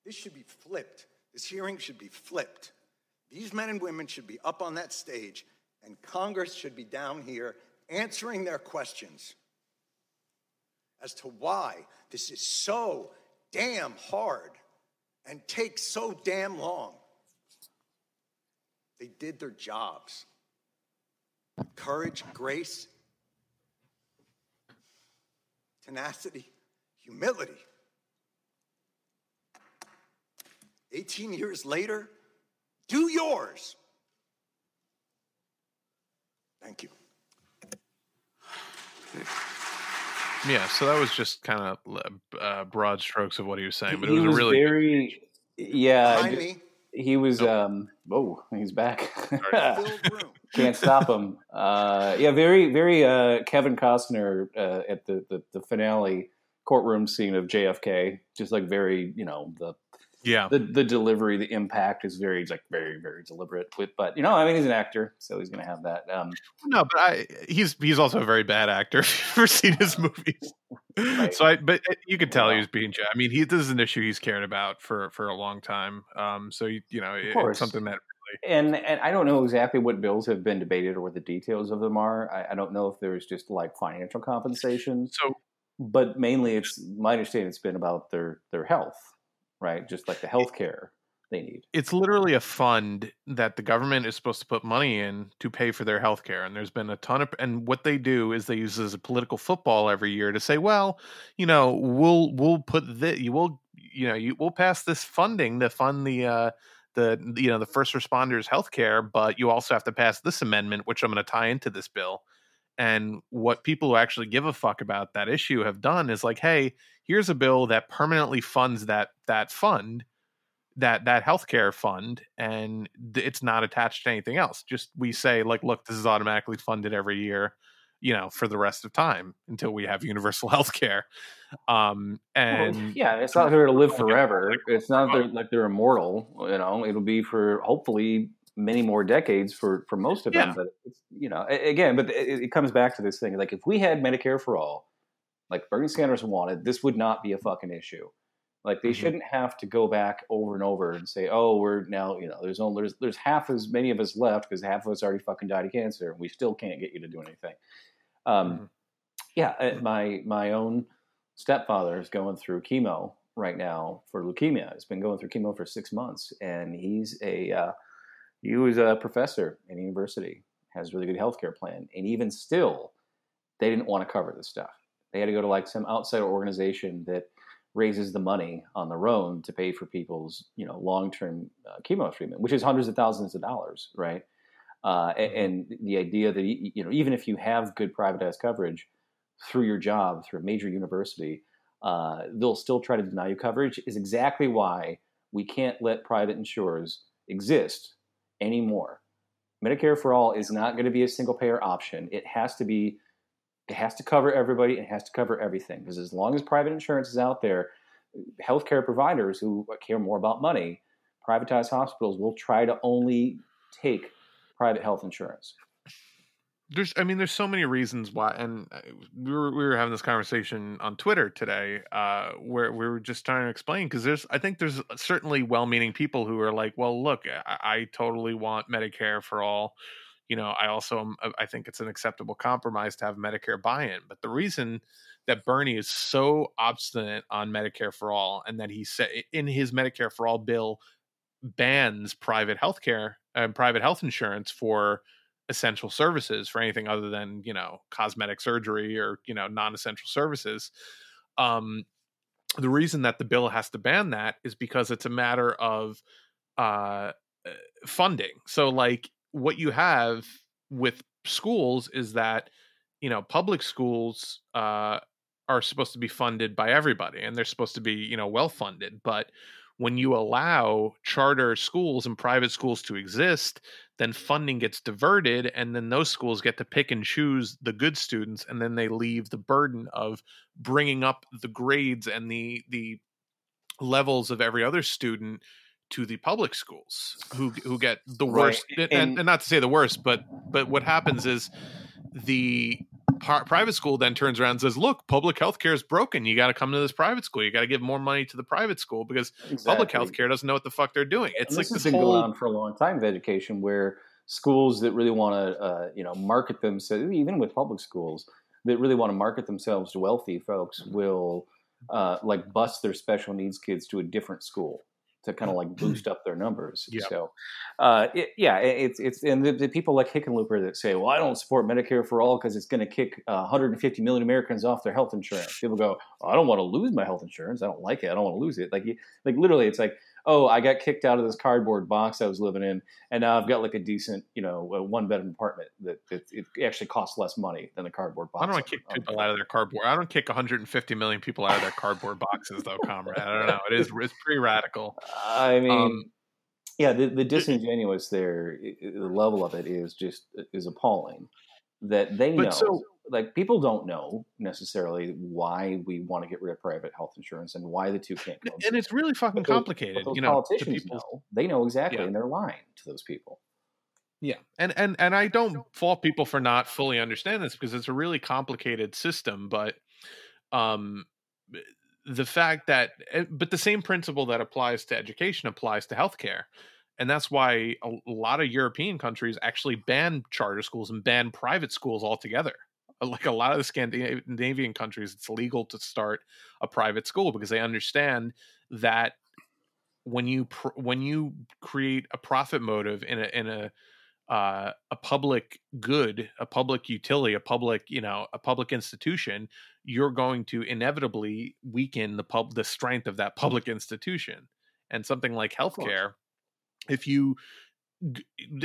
Speaker 5: This should be flipped. This hearing should be flipped. These men and women should be up on that stage, and Congress should be down here answering their questions as to why this is so damn hard and takes so damn long. They did their jobs. Courage, grace, tenacity, humility. 18 years later, do yours. Thank you.
Speaker 1: Yeah, so that was just kind of uh, broad strokes of what he was saying, but it was,
Speaker 2: was
Speaker 1: a really good
Speaker 2: very, yeah.
Speaker 5: Behind me,
Speaker 2: He was.
Speaker 1: Nope.
Speaker 2: Um, oh, he's back. Can't stop him. Uh, yeah, very, very uh, Kevin Costner uh, at the, the the finale courtroom scene of JFK. Just like very, you know, the
Speaker 1: yeah.
Speaker 2: the, the delivery, the impact is very like very, very deliberate. With, but you know, I mean, he's an actor, so he's gonna have that. Um,
Speaker 1: No, but I, he's he's also a very bad actor. If you've ever seen his movies,
Speaker 2: Right.
Speaker 1: so I but you could tell he
Speaker 2: Wow.
Speaker 1: was being. I mean, he this is an issue he's cared about for for a long time. Um, so you, you know, it- it's something that
Speaker 2: and and I don't know exactly what bills have been debated or what the details of them are. I, I don't know if there's just like financial compensation.
Speaker 1: so
Speaker 2: but mainly it's my understanding it's been about their their health right just like the health care they need.
Speaker 1: It's literally a fund that the government is supposed to put money in to pay for their health care. And there's been a ton of, and what they do is they use this as a political football every year to say, well, you know, we'll, we'll put this, you will, you know, you will pass this funding to fund the, uh, the, you know, the first responders health care, but you also have to pass this amendment, which I'm going to tie into this bill. And what people who actually give a fuck about that issue have done is like, hey, here's a bill that permanently funds that that fund that that healthcare fund and it's not attached to anything else. Just we say like look this is automatically funded every year you know for the rest of time until we have universal healthcare. Um and
Speaker 2: well, yeah it's not they're to live forever. it's not they're, like they're immortal you know? It'll be for hopefully many more decades for for most of them yeah. but it's you know again but it, it comes back to this thing like if we had medicare for all like bernie sanders wanted this would not be a fucking issue like they mm-hmm. shouldn't have to go back over and over and say, "Oh, we're now you know there's only there's there's half as many of us left because half of us already fucking died of cancer and we still can't get you to do anything." Um, mm-hmm. Yeah, uh, my my own stepfather is going through chemo right now for leukemia. He's been going through chemo for six months, and he's a uh, he was a professor in university, has a really good healthcare plan, and even still, they didn't want to cover this stuff. They had to go to like some outside organization that raises the money on their own to pay for people's you know long-term uh, chemo treatment, which is hundreds of thousands of dollars, right? Uh, mm-hmm. and, the idea that you know even if you have good privatized coverage through your job through a major university, uh, they'll still try to deny you coverage. Is exactly why we can't let private insurers exist anymore. Medicare for all is not going to be a single payer option. It has to be it has to cover everybody. It has to cover everything because as long as private insurance is out there, healthcare providers who care more about money, privatized hospitals will try to only take private health insurance.
Speaker 1: There's, I mean, there's so many reasons why, and uh, we were we were having this conversation on Twitter today, uh, where we were just trying to explain because there's, I think there's certainly well-meaning people who are like, well, look, I, I totally want Medicare for all you know, I also uh, I think it's an acceptable compromise to have Medicare buy-in. But the reason that Bernie is so obstinate on Medicare for all, and that he said in his Medicare for all bill bans private health care and private health insurance for essential services for anything other than you know cosmetic surgery or you know non-essential services um the reason that the bill has to ban that is because it's a matter of uh, uh funding so like what you have with schools is that you know public schools uh, are supposed to be funded by everybody and they're supposed to be you know well funded but when you allow charter schools and private schools to exist then funding gets diverted and then those schools get to pick and choose the good students and then they leave the burden of bringing up the grades and the the levels of every other student to the public schools who who get the worst right. and, and, not to say the worst but but what happens is the par- private school then turns around and says look public health care is broken you got to come to this private school you got to give more money to the private school because exactly. public health care doesn't know what the fuck they're doing it's
Speaker 2: and
Speaker 1: like
Speaker 2: this, has
Speaker 1: been
Speaker 2: whole... going on for a long time with education where schools that really want to uh, you know market themselves even with public schools that really want to market themselves to wealthy folks will uh, like bus their special needs kids to a different school to kind of like boost up their numbers. Yep. So, uh, it, yeah, it's it's and the, the, people like Hickenlooper that say, "Well, I don't support Medicare for all because it's going to kick uh, 150 million Americans off their health insurance." People go, well, "I don't want to lose my health insurance. I don't like it. I don't want to lose it." Like, like literally, it's like oh, I got kicked out of this cardboard box I was living in, and now I've got like a decent, you know, one bedroom apartment that, that, it actually costs less money than a cardboard box.
Speaker 1: I don't want to kick people out of their cardboard. I don't kick 150 million people out of their cardboard boxes, though, comrade. I don't know. It is it's pretty radical.
Speaker 2: I mean. Um, yeah, the, the disingenuous there, the level of it is just is appalling. That they know, so, like people don't know necessarily why we want to get rid of private health insurance and why the two can't
Speaker 1: go. And it's really fucking complicated. Those,
Speaker 2: those
Speaker 1: you
Speaker 2: know, politicians know. They know exactly, yeah. and they're lying to those people.
Speaker 1: Yeah, and and and I don't fault people for not fully understanding this because it's a really complicated system. But um, the fact that, eh, but the same principle that applies to education applies to healthcare and that's why a lot of European countries actually ban charter schools and ban private schools altogether like a lot of the Scandinavian countries, it's legal to start a private school because they understand that when you pr- when you create a profit motive in a in a uh, a public good, a public utility, a public you know a public institution, you're going to inevitably weaken the pub the strength of that public institution. And something like healthcare, if you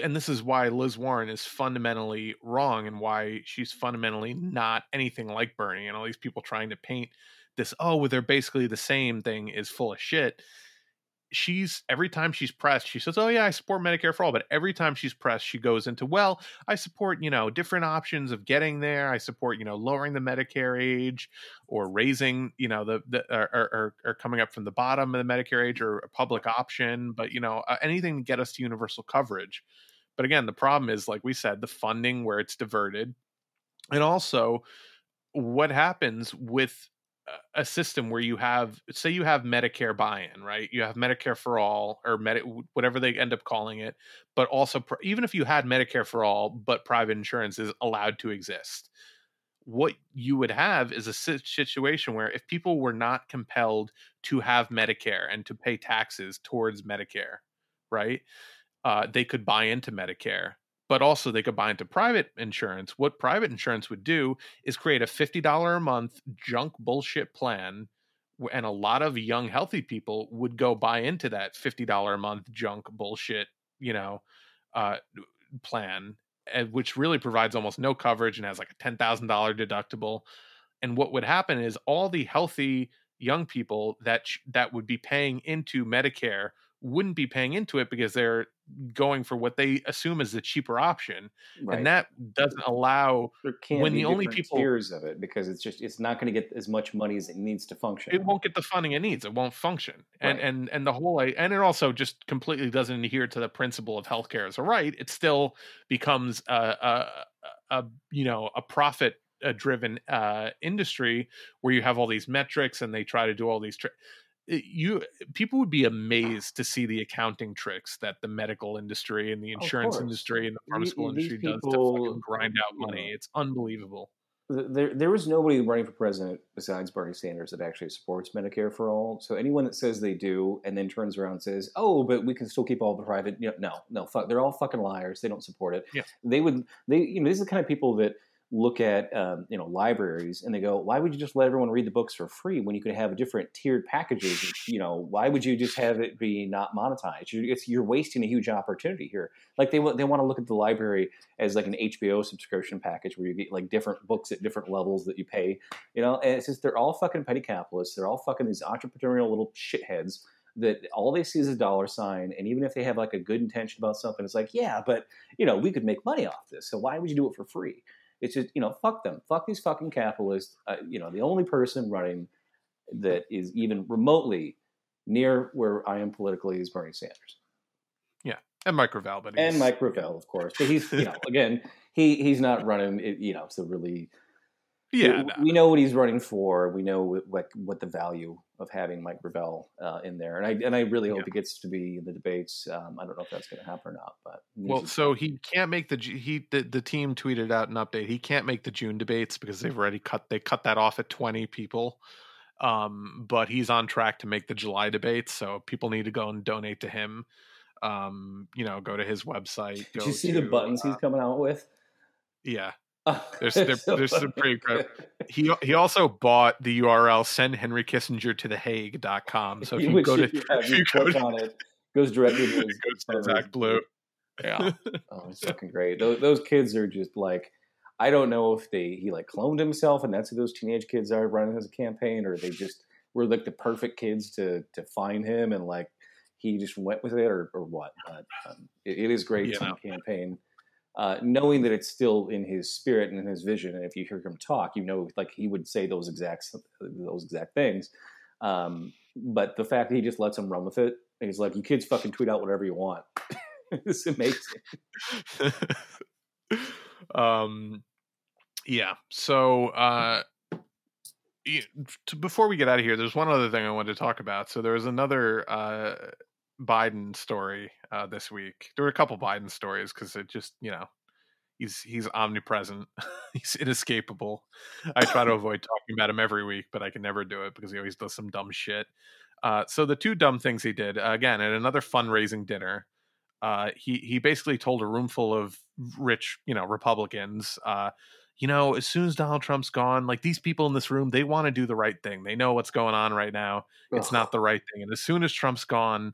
Speaker 1: and this is why Liz Warren is fundamentally wrong and why she's fundamentally not anything like Bernie and all these people trying to paint this oh well, they're basically the same thing is full of shit she's every time she's pressed, she says, "Oh yeah, I support Medicare for all." But every time she's pressed, she goes into, "Well, I support you know different options of getting there. I support you know lowering the Medicare age or raising you know the the or, or, or coming up from the bottom of the Medicare age or a public option, but you know uh, anything to get us to universal coverage." But again, the problem is, like we said, the funding where it's diverted, and also what happens with a system where you have say you have medicare buy-in right? You have medicare for all or Medi- whatever they end up calling it but also even if you had medicare for all but private insurance is allowed to exist what you would have is a situation where if people were not compelled to have medicare and to pay taxes towards medicare right uh, they could buy into medicare but also they could buy into private insurance. What private insurance would do is create a $50 a month junk bullshit plan. And a lot of young, healthy people would go buy into that $50 a month junk bullshit, you know, uh, plan, which really provides almost no coverage and has like a $10,000 deductible. And what would happen is all the healthy young people that that would be paying into Medicare wouldn't be paying into it because they're going for what they assume is the cheaper option right. and that doesn't allow
Speaker 2: when the only people tiers of it because it's just it's not going to get as much money as it needs to function
Speaker 1: it won't get the funding it needs it won't function right. and and and the whole and it also just completely doesn't adhere to the principle of healthcare as a right it still becomes a, a, a you know a profit driven uh, industry where you have all these metrics and they try to do all these you people would be amazed to see the accounting tricks that the medical industry and the oh, insurance industry and the pharmaceutical industry people, does to grind out money. It's unbelievable.
Speaker 2: There, there was nobody running for president besides Bernie Sanders that actually supports Medicare for all. So anyone that says they do and then turns around and says, "Oh, but we can still keep all the private," you know, no, no, fuck, they're all fucking liars. They don't support it.
Speaker 1: Yeah.
Speaker 2: They would. They, you know, these are the kind of people that look at um, you know libraries and they go why would you just let everyone read the books for free when you could have different tiered packages? You know why would you just have it be not monetized? You're, you're wasting a huge opportunity here. Like they, they want to look at the library as like an hbo subscription package where you get like different books at different levels that you pay you know? And it's just they're all fucking petty capitalists. They're all fucking these entrepreneurial little shitheads that all they see is a dollar sign and even if they have like a good intention about something it's like yeah but you know we could make money off this so why would you do it for free it's just you know fuck them, fuck these fucking capitalists. Uh, you know the only person running that is even remotely near where I am politically is Bernie Sanders.
Speaker 1: Yeah, and Mike Gravel, but
Speaker 2: and Mike Gravel, of course. But he's you know again he he's not running you know to really
Speaker 1: yeah,
Speaker 2: we, no. we, know what he's running for. We know what what the value of having Mike Gravel uh, in there, and I and I really hope yeah. he gets to be in the debates. Um, I don't know if that's going to happen or not, but
Speaker 1: well, so he can't make the he the, the team tweeted out an update. He can't make the June debates because they've already cut they cut that off at twenty people. Um, but he's on track to make the July debates, so people need to go and donate to him. Um, you know, go to his website.
Speaker 2: Did you see to, the buttons uh, he's coming out with?
Speaker 1: Yeah, there's there's some pretty incredible. He he also bought the URL send Henry Kissinger to the Hague.com. So if you, go to
Speaker 2: if you go to, on it, goes directly to his
Speaker 1: goes to Zach Blue.
Speaker 2: Yeah. oh, it's fucking great. Those, those kids are just like I don't know if they he like cloned himself and that's who those teenage kids are running as a campaign, or they just were like the perfect kids to to find him and like he just went with it or, or what. But um, it, it is great yeah. campaign uh, knowing that it's still in his spirit and in his vision. And if you hear him talk, you know, like he would say those exact those exact things. Um, but the fact that he just lets him run with it, he's like, "You kids, fucking tweet out whatever you want." it's amazing.
Speaker 1: um, yeah. So. Uh, before we get out of here, there's one other thing I wanted to talk about. So there was another uh, Biden story uh, this week. There were a couple Biden stories because it just, you know, He's he's omnipresent. he's inescapable. I try to avoid talking about him every week, but I can never do it because he always does some dumb shit. Uh, so the two dumb things he did uh, again at another fundraising dinner, uh, he he basically told a room full of rich, you know, Republicans, uh, you know, as soon as Donald Trump's gone, like these people in this room, they want to do the right thing. They know what's going on right now. It's not the right thing, and as soon as Trump's gone,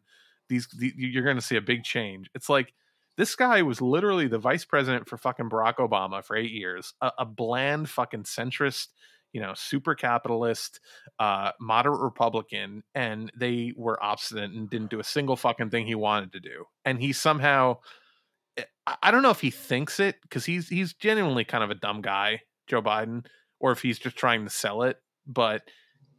Speaker 1: these, the, you're going to see a big change. It's like this guy was literally the vice president for fucking Barack Obama for eight years, a, a bland fucking centrist, you know, super capitalist, uh, moderate Republican, and they were obstinate and didn't do a single fucking thing he wanted to do. And he somehow, eh, I don't know if he thinks it because he's he's genuinely kind of a dumb guy, Joe Biden, or if he's just trying to sell it, but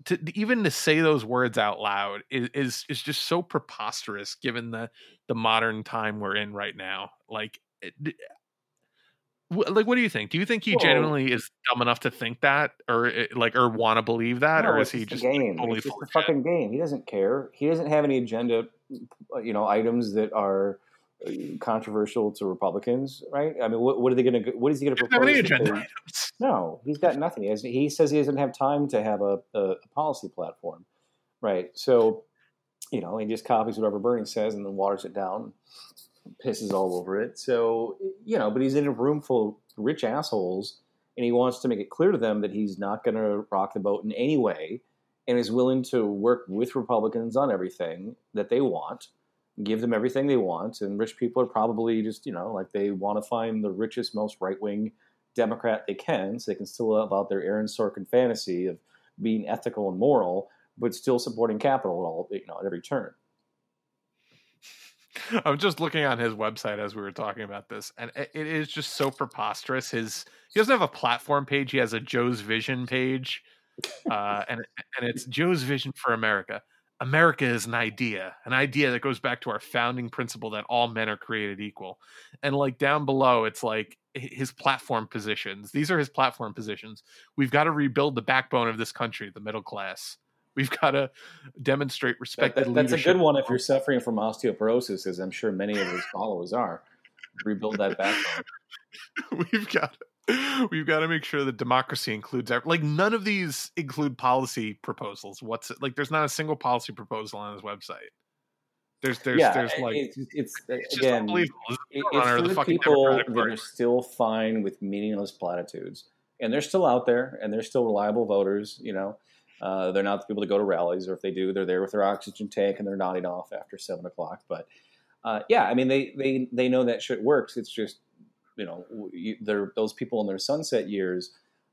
Speaker 1: to even to say those words out loud is, is is just so preposterous given the the modern time we're in right now. Like it, like what do you think? Do you think he well, genuinely is dumb enough to think that or eh, like or want to believe that
Speaker 2: no,
Speaker 1: or
Speaker 2: is
Speaker 1: he just
Speaker 2: game. totally it's just a fucking game. He doesn't care. He doesn't have any agenda you know items that are controversial to Republicans, right? I mean, what, what are they going to? What is he going to propose? No, he's got nothing. He, has, he, says he doesn't have time to have a, a, a, policy platform, right? So, you know, he just copies whatever Bernie says and then waters it down, pisses all over it. So, you know, but he's in a room full of rich assholes, and he wants to make it clear to them that he's not going to rock the boat in any way, and is willing to work with Republicans on everything that they want give them everything they want. And rich people are probably just, you know, like they want to find the richest, most right wing Democrat they can so they can still live out their Aaron Sorkin fantasy of being ethical and moral, but still supporting capital at all, you know, at every turn.
Speaker 1: I'm just looking on his website as we were talking about this, and it is just so preposterous. His he doesn't have a platform page; he has a Joe's Vision page, uh, and and it's Joe's Vision for America. America is an idea, an idea that goes back to our founding principle that all men are created equal. And like down below, it's like his platform positions. These are his platform positions. We've got to rebuild the backbone of this country, the middle class. We've got to demonstrate respect.
Speaker 2: That, that, that's a good one if you're suffering from osteoporosis, as I'm sure many of his followers are. Rebuild that backbone.
Speaker 1: We've got we've got to make sure that democracy includes like none of these include policy proposals. What's it like there's not a single policy proposal on his website. There's there's
Speaker 2: yeah,
Speaker 1: there's like
Speaker 2: it's, it's, it's again it's, it's the people that are still fine with meaningless platitudes and they're still out there and they're still reliable voters you know uh, they're not the people that go to rallies or if they do they're there with their oxygen tank and they're nodding off after seven o'clock but uh, yeah i mean they they they know that shit works. It's just you know, they're those people in their sunset years.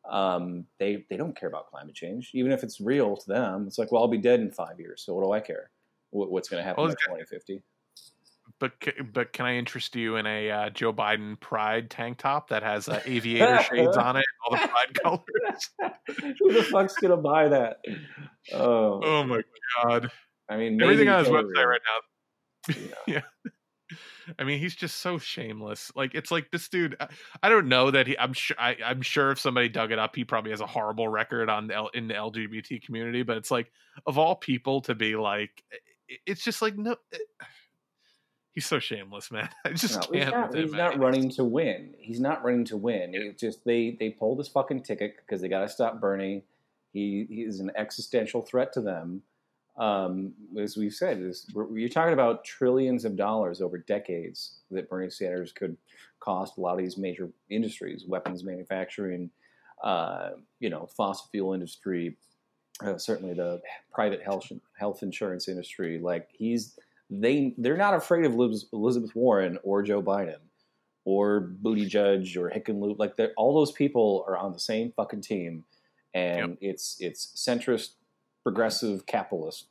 Speaker 2: Um, they they don't care about climate change, even if it's real to them. It's like, well, I'll be dead in five years, so what do I care? What, what's going to happen well, by twenty fifty?
Speaker 1: But but can I interest you in a uh, Joe Biden Pride tank top that has uh, aviator shades on it, all the Pride colors?
Speaker 2: Who the fuck's gonna buy that?
Speaker 1: Oh, oh my god!
Speaker 2: I mean,
Speaker 1: everything on his website right now. yeah. yeah. I mean, he's just so shameless. Like it's like this dude. I don't know that he. I'm sure. I, am sure if somebody dug it up, he probably has a horrible record on the L, in the LGBT community. But it's like of all people to be like, it's just like no. It, he's so shameless, man. I just no, can't.
Speaker 2: He's not,
Speaker 1: him,
Speaker 2: he's not running to win. He's not running to win. It just they they pulled his fucking ticket because they got to stop Bernie. He he is an existential threat to them um, as we've said, is you're talking about trillions of dollars over decades that Bernie Sanders could cost a lot of these major industries, weapons manufacturing, uh, you know, fossil fuel industry, uh, certainly the private health health insurance industry. Like he's they they're not afraid of Elizabeth Warren or Joe Biden or Buttigieg or Hickenlooper. Like all those people are on the same fucking team, and yep. it's it's centrist progressive capitalist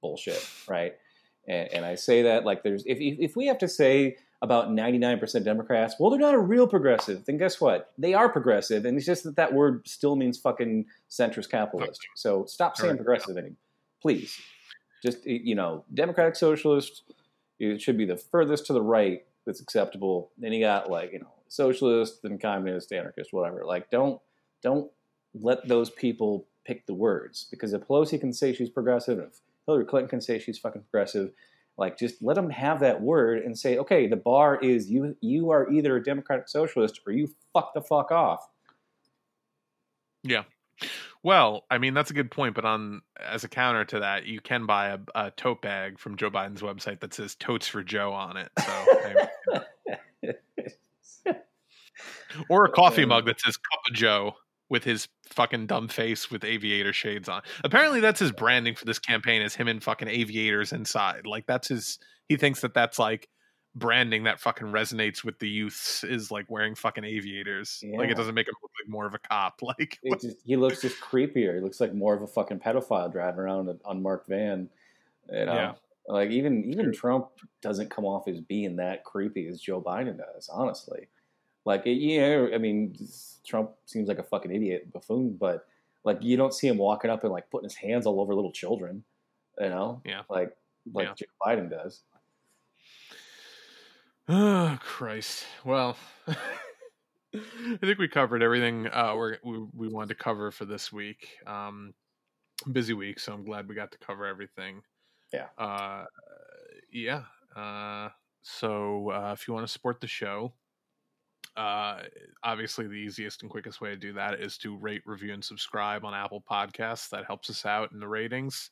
Speaker 2: bullshit, right? And, and I say that like there's if if we have to say about 99% Democrats, well, they're not a real progressive. Then guess what? They are progressive, and it's just that that word still means fucking centrist capitalist. So stop saying progressive anymore, please. Just you know, democratic socialist. It should be the furthest to the right that's acceptable. Then you got like you know, socialist and communist, anarchist, whatever. Like don't don't let those people pick the words because if Pelosi can say she's progressive, if Hillary Clinton can say she's fucking progressive, Like, just let them have that word and say, okay, the bar is you. You are either a democratic socialist or you fuck the fuck off.
Speaker 1: Yeah. Well, I mean that's a good point, but on as a counter to that, you can buy a, a tote bag from Joe Biden's website that says "Totes for Joe" on it. So, or a coffee uh, mug that says "Cup of Joe" with his fucking dumb face with aviator shades on. Apparently, that's his branding for this campaign is him in fucking aviators inside. Like that's his. He thinks that that's like branding that fucking resonates with the youths is like wearing fucking aviators. Yeah. Like it doesn't make him look like more of a cop. Like
Speaker 2: just, he looks just creepier. He looks like more of a fucking pedophile driving around an unmarked van. You know? Yeah. Like even even Trump doesn't come off as being that creepy as Joe Biden does. Honestly, like yeah, I mean Trump seems like a fucking idiot buffoon, but like you don't see him walking up and like putting his hands all over little children. You know,
Speaker 1: yeah,
Speaker 2: like like yeah. Joe Biden does.
Speaker 1: Oh Christ! Well, I think we covered everything uh, we we wanted to cover for this week. Um, busy week, so I'm glad we got to cover everything.
Speaker 2: Yeah.
Speaker 1: Uh, yeah. Uh, so uh, if you want to support the show, uh, obviously the easiest and quickest way to do that is to rate, review, and subscribe on Apple Podcasts. That helps us out in the ratings.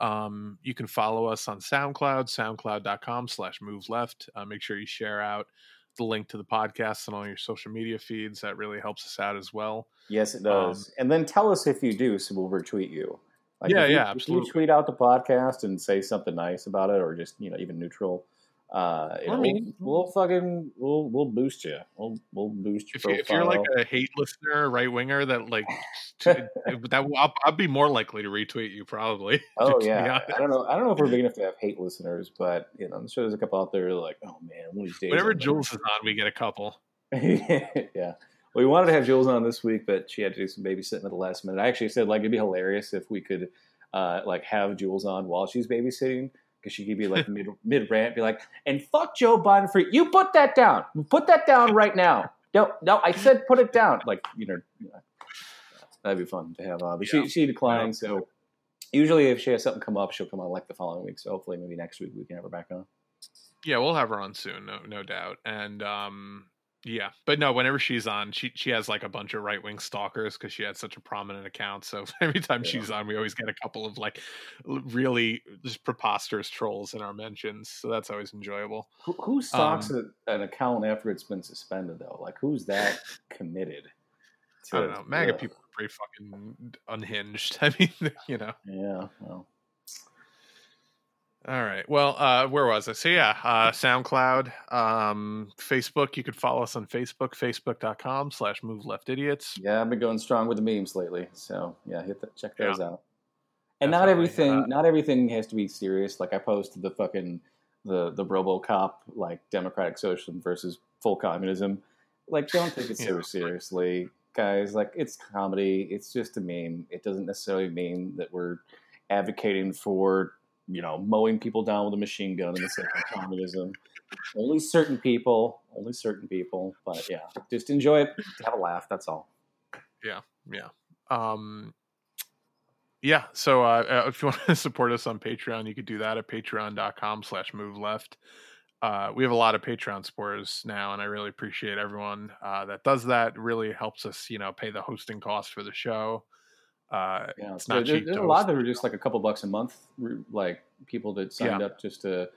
Speaker 1: Um, you can follow us on SoundCloud, soundcloud.com slash move left. Uh, make sure you share out the link to the podcast on all your social media feeds. That really helps us out as well.
Speaker 2: Yes, it does. Um, and then tell us if you do, so we'll retweet you.
Speaker 1: Like yeah,
Speaker 2: you,
Speaker 1: yeah, absolutely.
Speaker 2: If you tweet out the podcast and say something nice about it, or just you know even neutral, uh, I mean, we'll, we'll, fucking we'll we'll boost you. We'll we'll boost
Speaker 1: your if, you, if you're like a hate listener, right winger, that like to, that I'll, I'll, be more likely to retweet you probably.
Speaker 2: Oh yeah, I don't know. I don't know if we're big enough to have hate listeners, but you know, I'm sure there's a couple out there like, oh man, one of these days.
Speaker 1: Whenever Jules is on, we get a couple.
Speaker 2: yeah. Well, we wanted to have Jules on this week, but she had to do some babysitting at the last minute. I actually said like it'd be hilarious if we could uh, like have Jules on while she's babysitting because she could be like mid mid rant, be like, "And fuck Joe Biden for you. Put that down. Put that down right now. No, no, I said put it down. Like you know, that'd be fun to have on. But yeah. she she declined. So usually, if she has something come up, she'll come on like the following week. So hopefully, maybe next week we can have her back on.
Speaker 1: Yeah, we'll have her on soon, no no doubt. And um, yeah, but no, whenever she's on, she she has like a bunch of right wing stalkers because she had such a prominent account. So every time yeah. she's on, we always get a couple of like really just preposterous trolls in our mentions. So that's always enjoyable.
Speaker 2: Who, who stalks um, an account after it's been suspended though? Like who's that committed?
Speaker 1: To, I don't know. MAGA people are pretty fucking unhinged. I mean, you know.
Speaker 2: Yeah. Well.
Speaker 1: All right. Well, uh, where was I? So yeah, uh, SoundCloud, um, Facebook. You could follow us on Facebook, facebook.com slash move left idiots.
Speaker 2: Yeah, I've been going strong with the memes lately. So yeah, hit the, check those yeah. out. And Definitely. not everything, uh, not everything has to be serious. Like I posted the fucking the the RoboCop like democratic socialism versus full communism. Like, don't take it so yeah. seriously, guys. Like, it's comedy. It's just a meme. It doesn't necessarily mean that we're advocating for you know, mowing people down with a machine gun in the sake of communism. Only certain people, only certain people. But yeah, just enjoy it, have a laugh. That's all.
Speaker 1: Yeah, yeah, um, yeah. So uh, uh if you want to support us on Patreon, you could do that at patreon.com/slash move left. Uh, we have a lot of Patreon supporters now, and I really appreciate everyone uh, that does that. It really helps us, you know, pay the hosting costs for the show. Uh, yeah, it's not
Speaker 2: there,
Speaker 1: cheap. There's
Speaker 2: a lot that are just like a couple bucks a month, like people that signed yeah. up just to,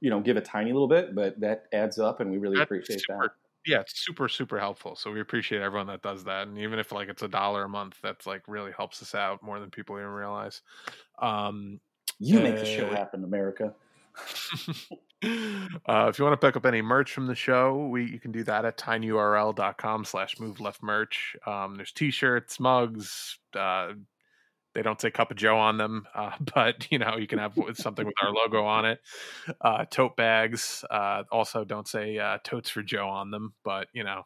Speaker 2: you know, give a tiny little bit, but that adds up, and we really That's appreciate
Speaker 1: super,
Speaker 2: that.
Speaker 1: Yeah, it's super super helpful. So we appreciate everyone that does that, and even if like it's a dollar a month, that's like really helps us out more than people even realize. Um,
Speaker 2: you make uh, the show happen, America.
Speaker 1: uh, if you want to pick up any merch from the show, we you can do that at tinyurl.com slash move left merch. Um, there's t-shirts, mugs, uh, they don't say cup of joe on them uh, but you know you can have something with our logo on it uh, tote bags uh, also don't say uh, totes for joe on them but you know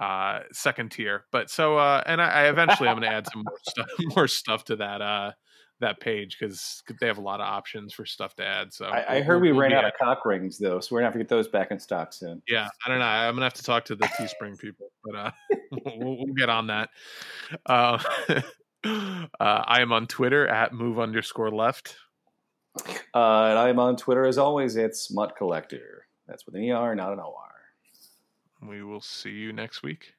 Speaker 1: uh, second tier but so uh, and I, I eventually i'm going to add some more stuff more stuff to that that page because they have a lot of options for stuff to add. So
Speaker 2: I, I heard we we'll ran out of cock rings though, so we're gonna have to get those back in stock soon.
Speaker 1: Yeah, I don't know. I'm gonna have to talk to the Teespring people, but uh, we'll, we'll, get on that. Uh, uh, I am on Twitter at move underscore left.
Speaker 2: Uh, and I'm on Twitter as always. It's Mutt Collector. That's with an ER, not an OR.
Speaker 1: We will see you next week.